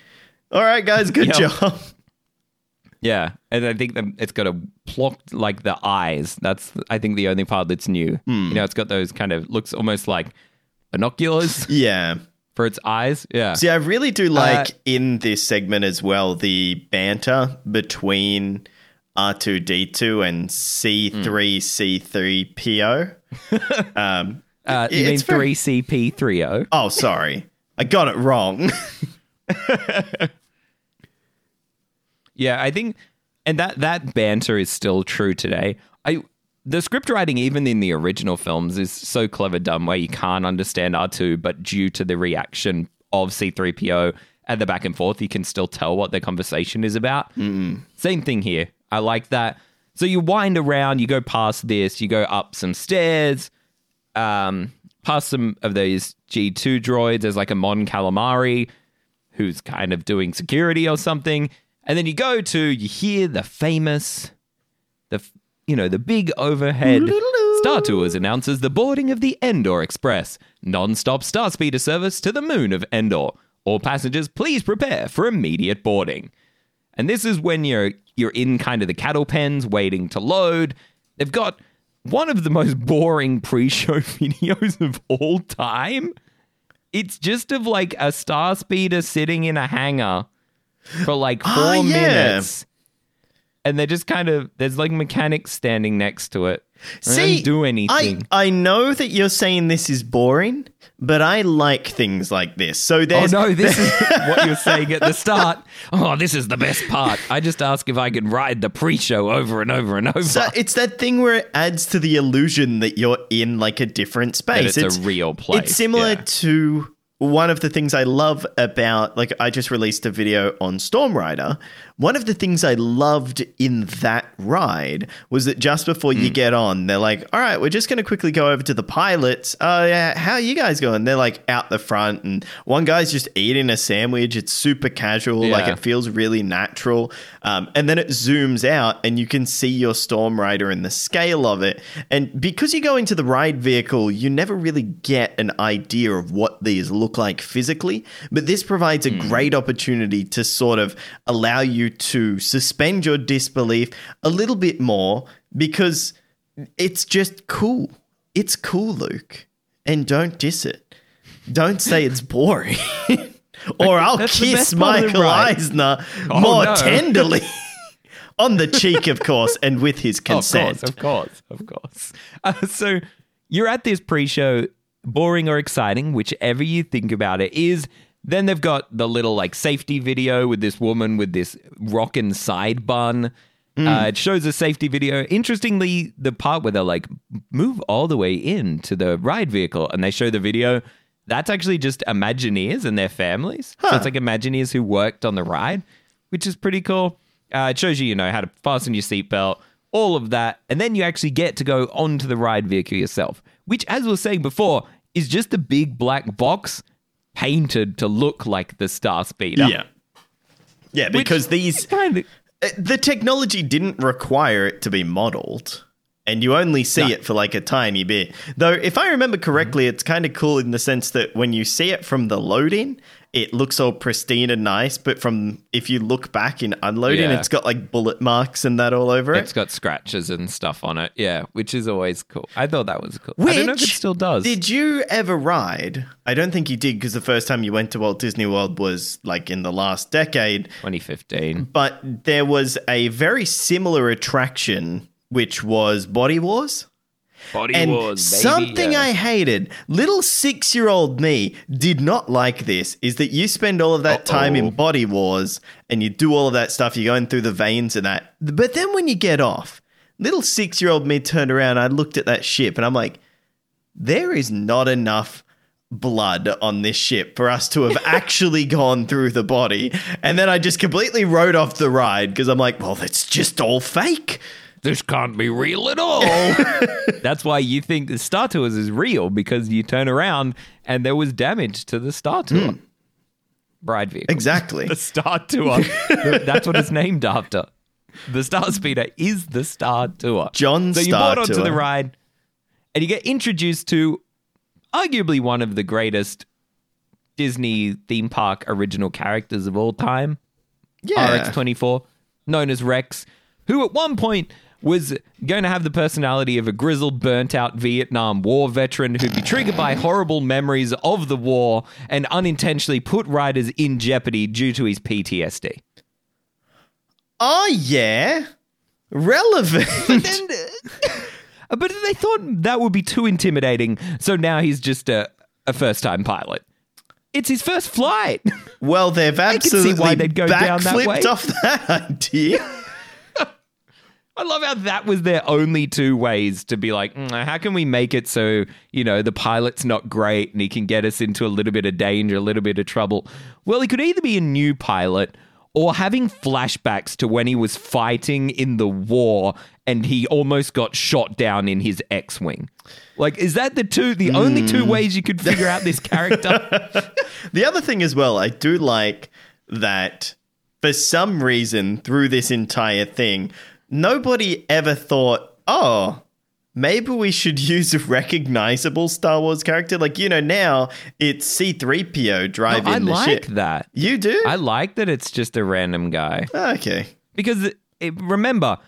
All right, guys, good Yep. job. Yeah, and I think that it's got a plot like the eyes. That's I think the only part that's new. You know, it's got those kind of looks almost like binoculars Yeah. for its eyes. Yeah, See, I really do like Uh, in this segment as well the banter between R2D2 and C3C3PO. um, uh, you mean very- three CP three O? oh, sorry. I got it wrong. Yeah, I think, and that that banter is still true today. I the script writing, even in the original films, is so clever done where you can't understand R two, but due to the reaction of C three PO and the back and forth, you can still tell what the conversation is about. Same thing here. I like that. So you wind around, you go past this, you go up some stairs, um, past some of those G two droids. There's like a Mon Calamari who's kind of doing security or something. And then you go to, you hear the famous, the you know, the big overhead Star Tours announces the boarding of the Endor Express, non-stop star speeder service to the moon of Endor. All passengers, please prepare for immediate boarding. And this is when you're you're in kind of the cattle pens waiting to load. They've got one of the most boring pre-show videos of all time. It's just of like a star speeder sitting in a hangar for like four Ah, yeah. minutes. And they're just kind of there's like mechanics standing next to it. They See, do anything. I, I know that you're saying this is boring, but I like things like this. So Oh there's no, this is what you're saying at the start. Oh, this is the best part. I just ask if I can ride the pre-show over and over and over. So it's that thing where it adds to the illusion that you're in like a different space. it's a real place, It's similar yeah. to one of the things I love about like I just released a video on Storm Rider. One of the things I loved in that ride was that just before Hmm. you get on, they're like, "All right, we're just going to quickly go over to the pilots. Oh yeah, how are you guys going?" They're like out the front, and one guy's just eating a sandwich. It's super casual, like it feels really natural. Um, and then it zooms out, and you can see your Storm Rider and the scale of it. And because you go into the ride vehicle, you never really get an idea of what these look like physically. But this provides a great opportunity to sort of allow you to suspend your disbelief a little bit more because it's just cool. It's cool, Luke. And don't diss it. Don't say it's boring. or I'll That's kiss best part of the Michael. Eisner Oh, more no. tenderly. On the cheek, of course, and with his consent. Of course, of course, of course. Uh, so you're at this pre-show, boring or exciting, whichever you think about it is. Then they've got the little like safety video with this woman with this rockin' side bun. Uh, it shows a safety video. Interestingly, the part where they're like, move all the way in to the ride vehicle and they show the video, that's actually just Imagineers and their families. So it's like Imagineers who worked on the ride, which is pretty cool. Uh, it shows you, you know, how to fasten your seatbelt, all of that. And then you actually get to go onto the ride vehicle yourself, which, as we were saying before, is just a big black box painted to look like the Star Speeder. Yeah. Yeah, because these Kind of. uh, the technology didn't require it to be modeled. And you only see No. it for like a tiny bit. Though, if I remember correctly, it's kind of cool in the sense that when you see it from the loading, it looks all pristine and nice. But from if you look back in unloading, Yeah. it's got like bullet marks and that all over It's It's got scratches and stuff on it. Yeah, which is always cool. I thought that was cool. Which I don't know if it still does. Did you ever ride? I don't think you did because the first time you went to Walt Disney World was like in the last decade. 2015. But there was a very similar attraction, which was Body Wars. Body And Wars, baby. something yeah. I hated, little six year old me did not like this, is that you spend all of that time Uh-oh. in Body Wars and you do all of that stuff, you're going through the veins and that. But then when you get off, little six year old me turned around, I looked at that ship and I'm like, there is not enough blood on this ship for us to have actually gone through the body. And then I just completely rode off the ride because I'm like, well, that's just all fake. This can't be real at all. That's why you think the Star Tours is real because you turn around and there was damage to the Star Tour hmm. ride vehicle. Exactly. The Star Tour. That's what it's named after. The Star Speeder is the Star Tour. John So you Star board onto Tour. the ride and you get introduced to arguably one of the greatest Disney theme park original characters of all time. Yeah. RX24, known as Rex, who at one point was going to have the personality of a grizzled, burnt out Vietnam War veteran who'd be triggered by horrible memories of the war and unintentionally put riders in jeopardy due to his PTSD. Oh, yeah. Relevant. Uh, But they thought that would be too intimidating, so now he's just a, a first time pilot. It's his first flight. well, they've can see absolutely why they'd go down that way. backflipped off that idea. I love how that was their only two ways to be like, "Mm, how can we make it so, you know, the pilot's not great and he can get us into a little bit of danger, a little bit of trouble? Well, he could either be a new pilot or having flashbacks to when he was fighting in the war and he almost got shot down in his X Wing. Like, is that the two, the only two ways you could figure out this character? The other thing as well, I do like that for some reason through this entire thing, nobody ever thought, oh, maybe we should use a recognizable Star Wars character. Like, you know, now it's C3PO driving I the like ship. that. You do? I like that it's just a random guy. okay. Because it, it- remember,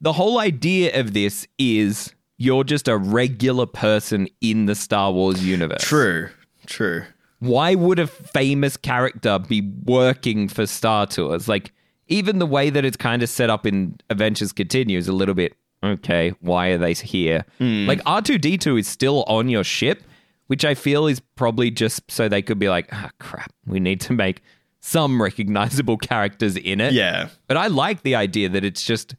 the whole idea of this is you're just a regular person in the Star Wars universe. True. True. Why would a famous character be working for Star Tours? Like, even the way that it's kind of set up in Adventures Continue is a little bit okay. Why are they here? Like, R2D2 is still on your ship, which I feel is probably just so they could be like, ah, crap, we need to make some recognizable characters in it. Yeah. But I like the idea that it's just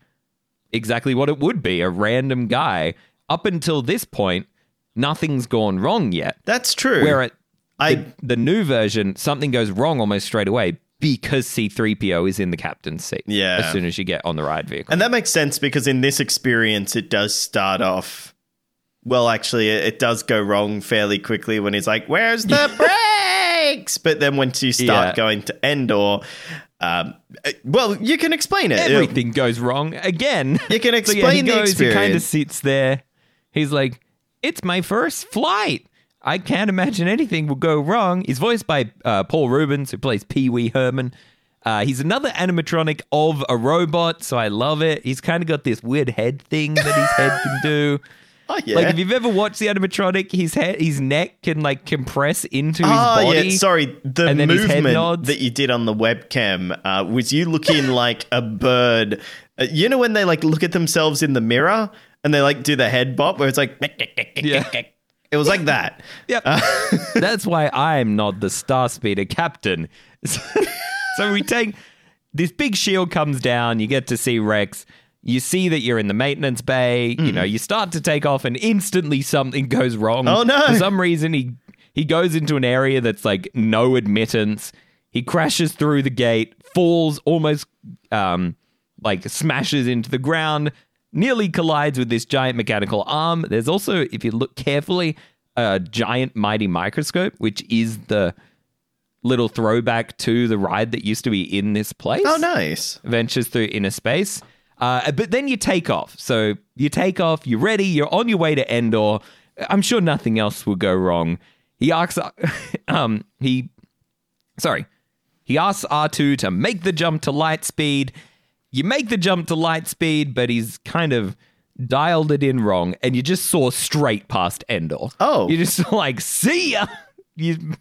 exactly what it would be a random guy. Up until this point, nothing's gone wrong yet. That's true. Where at I the, the new version, something goes wrong almost straight away because C3PO is in the captain's seat. Yeah. As soon as you get on the ride vehicle. And that makes sense because in this experience, it does start off. Well, actually, it it does go wrong fairly quickly when he's like, "Where's the brakes?" But then once you start Yeah. going to Endor, um, uh, well, you can explain it. Everything goes wrong again. You can So, yeah, explain he the goes, He kind of sits there. He's like, "It's my first flight. I can't imagine anything will go wrong." He's voiced by uh, Paul Reubens, who plays Pee Wee Herman. Uh, he's another animatronic of a robot, so I love it. He's kind of got this weird head thing that his head can do. Oh yeah. Like if you've ever watched the animatronic, his head, his neck can like compress into his Oh body. yeah, sorry. The and then his head movement nods. that you did on the webcam uh, was you looking like a bird. Uh, you know when they like look at themselves in the mirror and they like do the head bop where it's like Yeah. It was like that. Yep. That's why I'm not the Star Speeder captain. so we take this big shield comes down, you get to see Rex. You see that you're in the maintenance bay, you know, you start to take off and instantly something goes wrong. Oh, no. For some reason he he goes into an area that's like no admittance. He crashes through the gate, falls almost um like smashes into the ground, nearly collides with this giant mechanical arm. There's also, if you look carefully, a giant mighty microscope, which is the little throwback to the ride that used to be in this place. Oh, nice. Ventures through inner space. Uh, but then you take off. So you take off, you're ready, you're on your way to Endor. I'm sure nothing else will go wrong. He asks, um, he, sorry, he asks R2 to make the jump to light speed. You make the jump to light speed, but he's kind of dialed it in wrong, and you just saw straight past Endor. Oh. you just like see ya. You,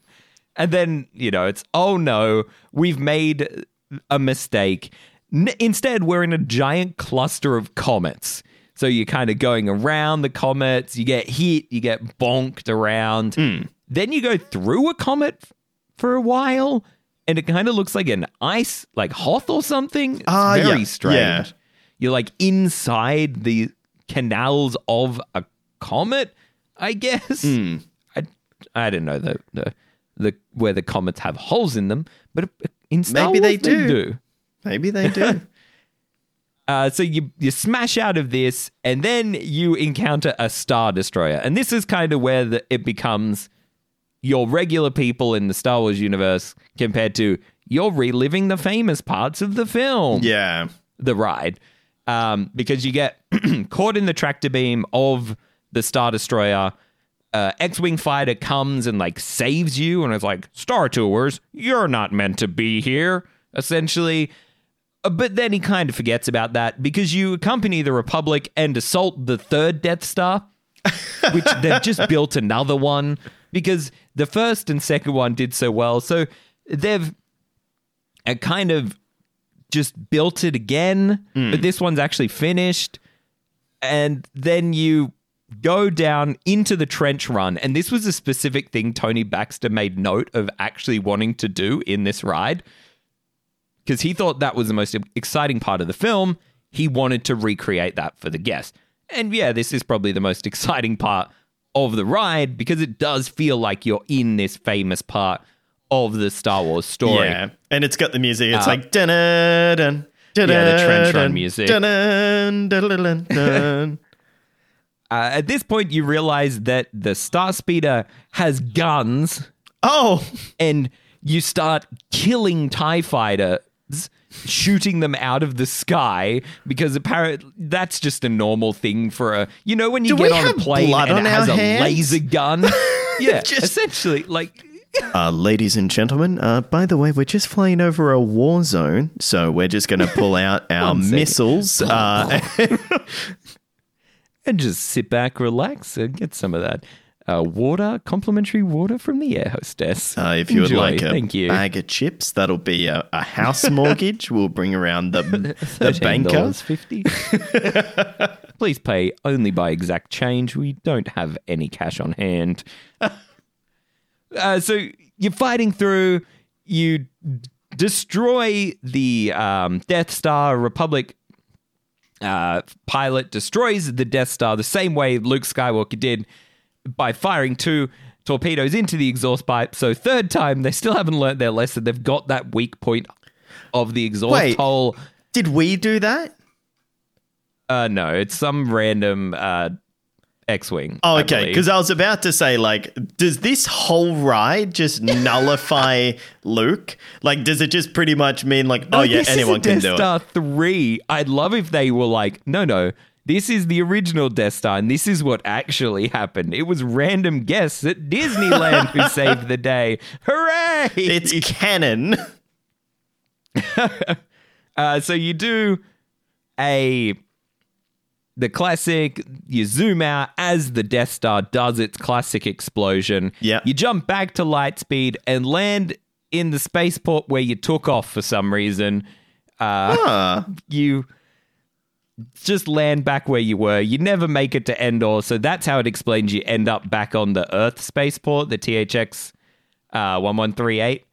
and then you know it's oh no, we've made a mistake. N- instead, we're in a giant cluster of comets. So you're kind of going around the comets. You get hit. You get bonked around. Hmm. Then you go through a comet f- for a while, and it kind of looks like an ice, like Hoth or something. It's Ah, very yeah, strange. yeah. You're like inside the canals of a comet, I guess. Hmm. I I don't know the the the where the comets have holes in them, but in Star Maybe Wars they do. do. Maybe they do. Uh, so you you smash out of this, and then you encounter a star destroyer, and this is kind of where the, it becomes your regular people in the Star Wars universe compared to you're reliving the famous parts of the film yeah. the ride um, because you get caught in the tractor beam of the Star Destroyer. Uh, X-wing fighter comes and like saves you, and it's like Star Tours, you're not meant to be here. Essentially, Uh, but then he kind of forgets about that because you accompany the Republic and assault the third Death Star, which they've just built another one because the first and second one did so well. So they've uh, kind of just built it again, but this one's actually finished. And then you go down into the trench run. And this was a specific thing Tony Baxter made note of actually wanting to do in this ride because he thought that was the most exciting part of the film. He wanted to recreate that for the guests. And yeah, this is probably the most exciting part of the ride because it does feel like you're in this famous part of the Star Wars story. Yeah, and it's got the music. It's Uh, like dun dun dun. Yeah, the trench run music. Dun dun dun. Uh, at this point, you realize that the Star Speeder has guns Oh, and you start killing TIE fighters, shooting them out of the sky because apparently that's just a normal thing for a. You know, when you Do get on a plane and on it has our a laser gun. yeah, Just- essentially, like. uh, ladies and gentlemen. Uh, by the way, we're just flying over a war zone, so we're just going to pull out our missiles. Uh, and just sit back, relax, and get some of that uh, water, complimentary water from the air hostess. uh, if you would like a Thank you. bag of chips, that'll be a, a house mortgage. we'll bring around the the banker. $13.50. Please pay only by exact change. We don't have any cash on hand. uh, so you're fighting through. You destroy the um, Death Star. Republic uh, pilot destroys the Death Star the same way Luke Skywalker did by firing two torpedoes into the exhaust pipe. So third time, they still haven't learned their lesson. They've got that weak point of the exhaust Wait. hole. Did we do that? Uh, no, it's some random uh, X-wing. Oh, okay. Because I was about to say, like, does this whole ride just nullify Luke? Like, does it just pretty much mean like, No, oh yeah, this anyone can Death do Star it? Three. I'd love if they were like, no, no, this is the original Death Star, and this is what actually happened. It was random guests at Disneyland who saved the day. Hooray! It's canon. Uh, so you do a the classic. You zoom out as the Death Star does its classic explosion. Yeah. You jump back to light speed and land in the spaceport where you took off for some reason. Uh, Huh. you just land back where you were. You never make it to Endor, so that's how it explains you end up back on the Earth spaceport, the THX uh, 1138.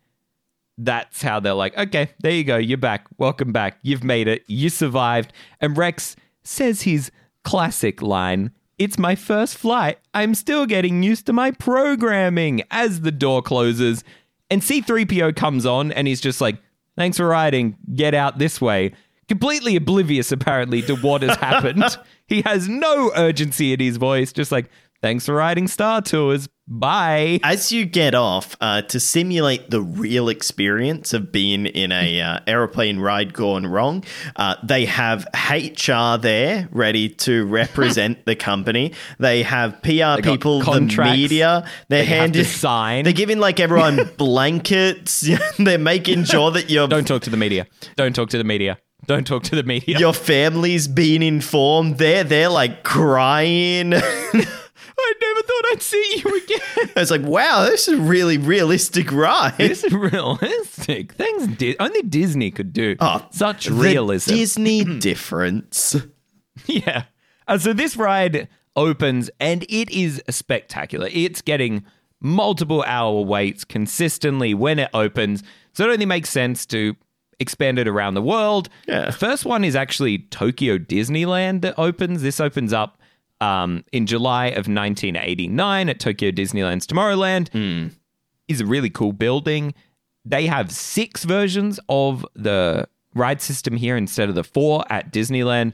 That's how they're like, okay, there you go. You're back. Welcome back. You've made it. You survived. And Rex says his classic line It's my first flight. I'm still getting used to my programming as the door closes. And C3PO comes on and he's just like, thanks for riding. Get out this way. Completely oblivious, apparently, to what has happened. he has no urgency in his voice, just like, thanks for riding Star Tours. Bye. As you get off, uh, to simulate the real experience of being in a uh, aeroplane ride gone wrong, uh, they have HR there ready to represent the company. They have PR got people, the media. They're they handing sign. They're giving like everyone blankets. they're making sure that your Don't talk to the media. Don't talk to the media. Don't talk to the media. your family's been informed. They're they're like crying. I never thought I'd see you again. it's like wow, this is really realistic ride. this is realistic. Things Di- only Disney could do. Oh, Such realism. Disney difference. yeah. Uh, so this ride opens and it is spectacular. It's getting multiple hour waits consistently when it opens. So it only makes sense to expand it around the world. Yeah. The first one is actually Tokyo Disneyland that opens. This opens up um, in July of 1989 at Tokyo Disneyland's Tomorrowland. Is a really cool building. They have six versions of the ride system here instead of the four at Disneyland,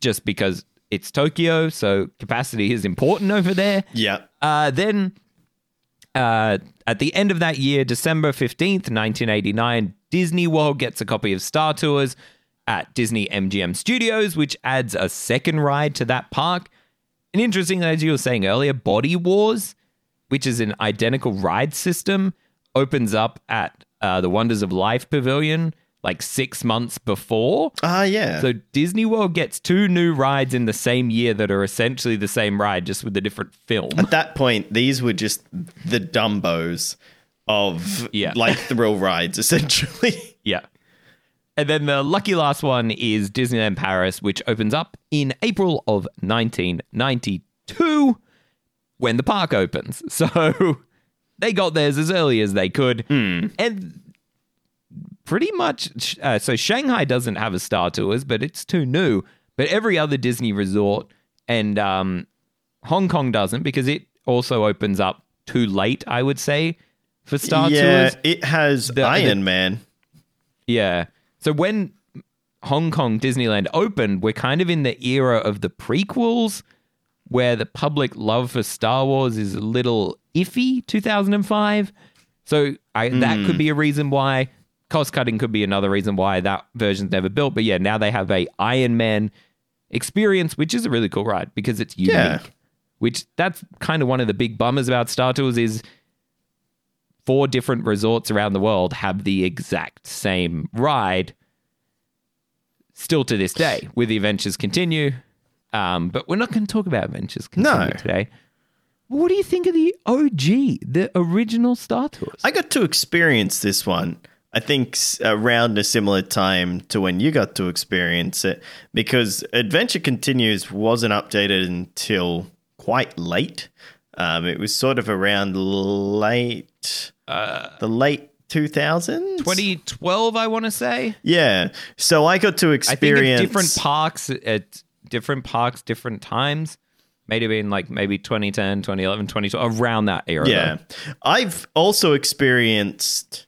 just because it's Tokyo, so capacity is important over there. Yeah. Uh, then uh, at the end of that year, December 15th, 1989, Disney World gets a copy of Star Tours at Disney MGM Studios, which adds a second ride to that park. And interesting, as you were saying earlier, Body Wars, which is an identical ride system, opens up at uh, the Wonders of Life Pavilion like six months before. Ah, yeah. So Disney World gets two new rides in the same year that are essentially the same ride, just with a different film. At that point, these were just the Dumbos of Yeah. like thrill rides, essentially. Yeah. And then the lucky last one is Disneyland Paris, which opens up in April of 1992 when the park opens. So they got theirs as early as they could. And pretty much, uh, so Shanghai doesn't have a Star Tours, but it's too new. But every other Disney resort and um, Hong Kong doesn't because it also opens up too late, I would say, for Star yeah, Tours. it has The- Iron the- Man. Yeah. So when Hong Kong Disneyland opened, we're kind of in the era of the prequels where the public love for Star Wars is a little iffy 2005. So I, that could be a reason why cost cutting could be another reason why that version's never built. But yeah, now they have a Iron Man experience, which is a really cool ride because it's unique. Yeah. Which that's kind of one of the big bummers about Star Tours is four different resorts around the world have the exact same ride still to this day with the adventures continue um, but we're not going to talk about adventures continue No. today what do you think of the og the original star tours I got to experience this one. I think around a similar time to when you got to experience it, because Adventure Continues wasn't updated until quite late. Um, it was sort of around late, the late two thousands. 2012 i want to say yeah. So I got to i think experience different parks at different parks different times maybe in like maybe 2010 2011 2012 around that era Yeah. though. I've also experienced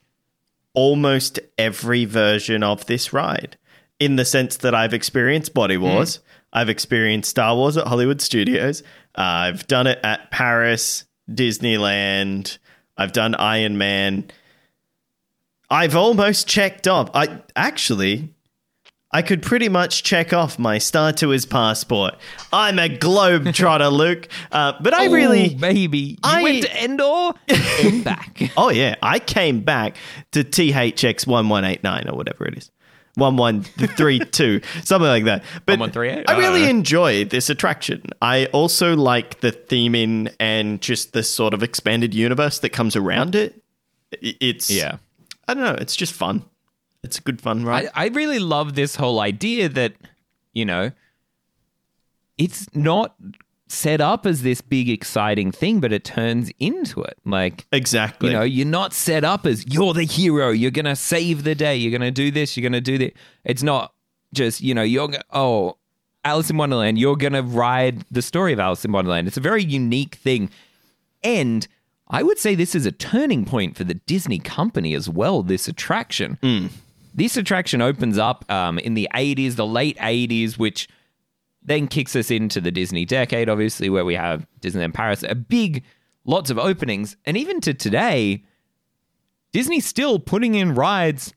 almost every version of this ride in the sense that I've experienced Body hmm. Wars, I've experienced Star Wars at Hollywood Studios, I've done it at Paris, Disneyland, I've done Iron Man. I've almost checked off. I actually I could pretty much check off my Star Tours passport. I'm a globetrotter, Luke. Uh, but I really Ooh, baby you I- went to endor and back Oh yeah, I came back to THX one one eight nine or whatever it is, one one three two, something like that. But 1138? I really Uh. enjoy this attraction. I also like the theming and just the sort of expanded universe that comes around it. It's yeah I don't know. It's just fun. It's a good fun ride. I, I really love this whole idea that, you know, it's not set up as this big exciting thing, but it turns into it. Like, exactly. you know, you're not set up as you're the hero, you're going to save the day, you're going to do this, you're going to do that. It's not just, you know, you're, oh, Alice in Wonderland, you're going to ride the story of Alice in Wonderland. It's a very unique thing. And I would say this is a turning point for the Disney company as well, this attraction. Hmm. This attraction opens up um, in the 80s, the late 80s, which then kicks us into the Disney decade, obviously, where we have Disneyland Paris, a big, lots of openings. And even to today, Disney's still putting in rides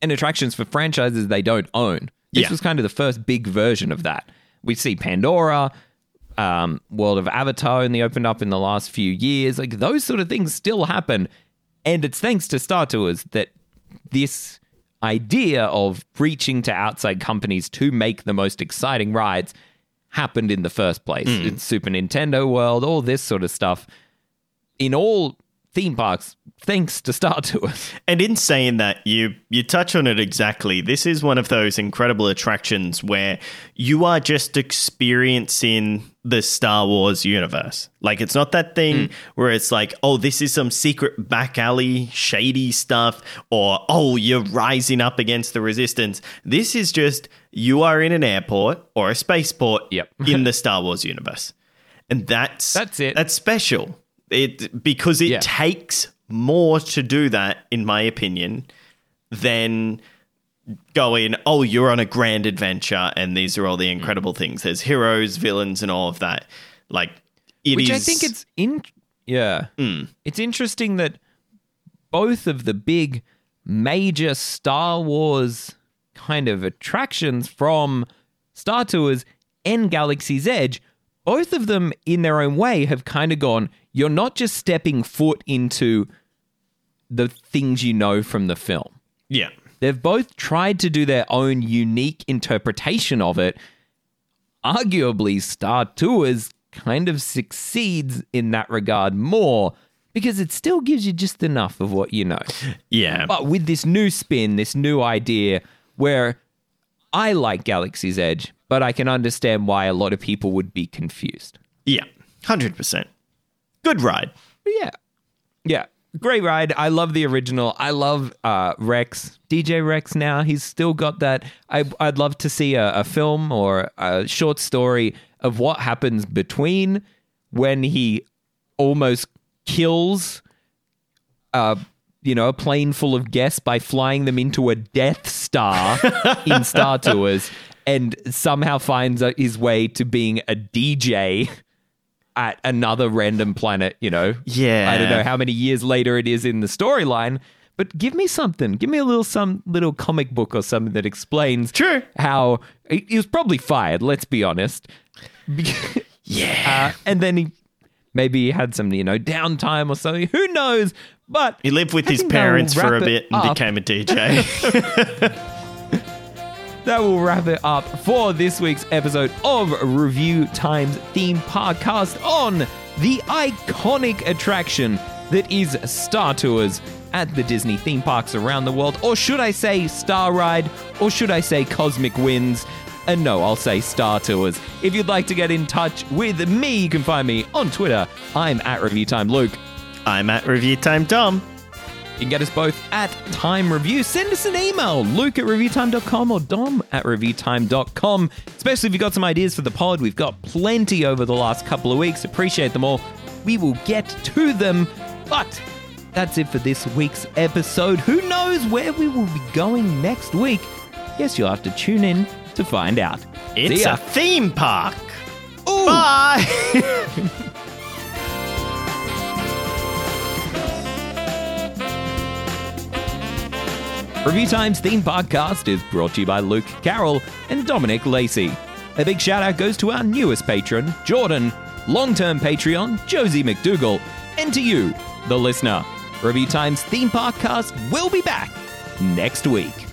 and attractions for franchises they don't own. This Yeah. was kind of the first big version of that. We see Pandora, um, World of Avatar only opened up in the last few years. Like those sort of things still happen. And it's thanks to Star Tours that this idea of reaching to outside companies to make the most exciting rides happened in the first place. Mm. It's Super Nintendo World, all this sort of stuff. In all theme parks, thanks to Star Tours. And in saying that, you you touch on it exactly. This is one of those incredible attractions where you are just experiencing the Star Wars universe. Like it's not that thing hmm. where it's like, oh, this is some secret back alley shady stuff, or oh, you're rising up against the resistance. This is just you are in an airport or a spaceport Yep. in the Star Wars universe. And that's That's it. That's special. It because it Yeah. takes more to do that, in my opinion, than going, oh, you're on a grand adventure and these are all the mm. incredible things. There's heroes, villains, and all of that. Like it Which I think it's in yeah. Mm. It's interesting that both of the big major Star Wars kind of attractions from Star Tours and Galaxy's Edge both of them, in their own way, have kind of gone, you're not just stepping foot into the things you know from the film. Yeah. They've both tried to do their own unique interpretation of it. Arguably, Star Tours kind of succeeds in that regard more because it still gives you just enough of what you know. Yeah. But with this new spin, this new idea where I like Galaxy's Edge, but I can understand why a lot of people would be confused. yeah. 100%. Good ride. Yeah. Yeah. Great ride. I love the original. I love uh, Rex. DJ Rex now. He's still got that. I, I'd love to see a, a film or a short story of what happens between when he almost kills uh, you know, a plane full of guests by flying them into a Death Star in Star Tours and somehow finds his way to being a DJ at another random planet, you know. Yeah. I don't know how many years later it is in the storyline, but give me something. Give me a little some little comic book or something that explains True. how he he was probably fired, let's be honest. Yeah. Uh, and then he maybe he had some, you know, downtime or something. Who knows? But he lived with his parents for a bit and up. became a DJ. that will wrap it up for this week's episode of Review Times Theme Podcast on the iconic attraction that is Star Tours at the Disney theme parks around the world. Or should I say Star Ride? Or should I say Cosmic Winds? And no, I'll say Star Tours. If you'd like to get in touch with me, you can find me on Twitter. I'm at Review Time Luke. I'm at Review Time Dom. You can get us both at Time Review. Send us an email, luke at reviewtime.com or dom at reviewtime.com. Especially if you've got some ideas for the pod. We've got plenty over the last couple of weeks. Appreciate them all. We will get to them. But that's it for this week's episode. Who knows where we will be going next week? Guess you'll have to tune in to find out. It's a theme park. Ooh. Bye. Review Time's theme podcast is brought to you by Luke Carroll and Dominic Lacey. A big shout out goes to our newest patron, Jordan, long term Patreon, Josie McDougall, and to you, the listener. Review Time's theme podcast will be back next week.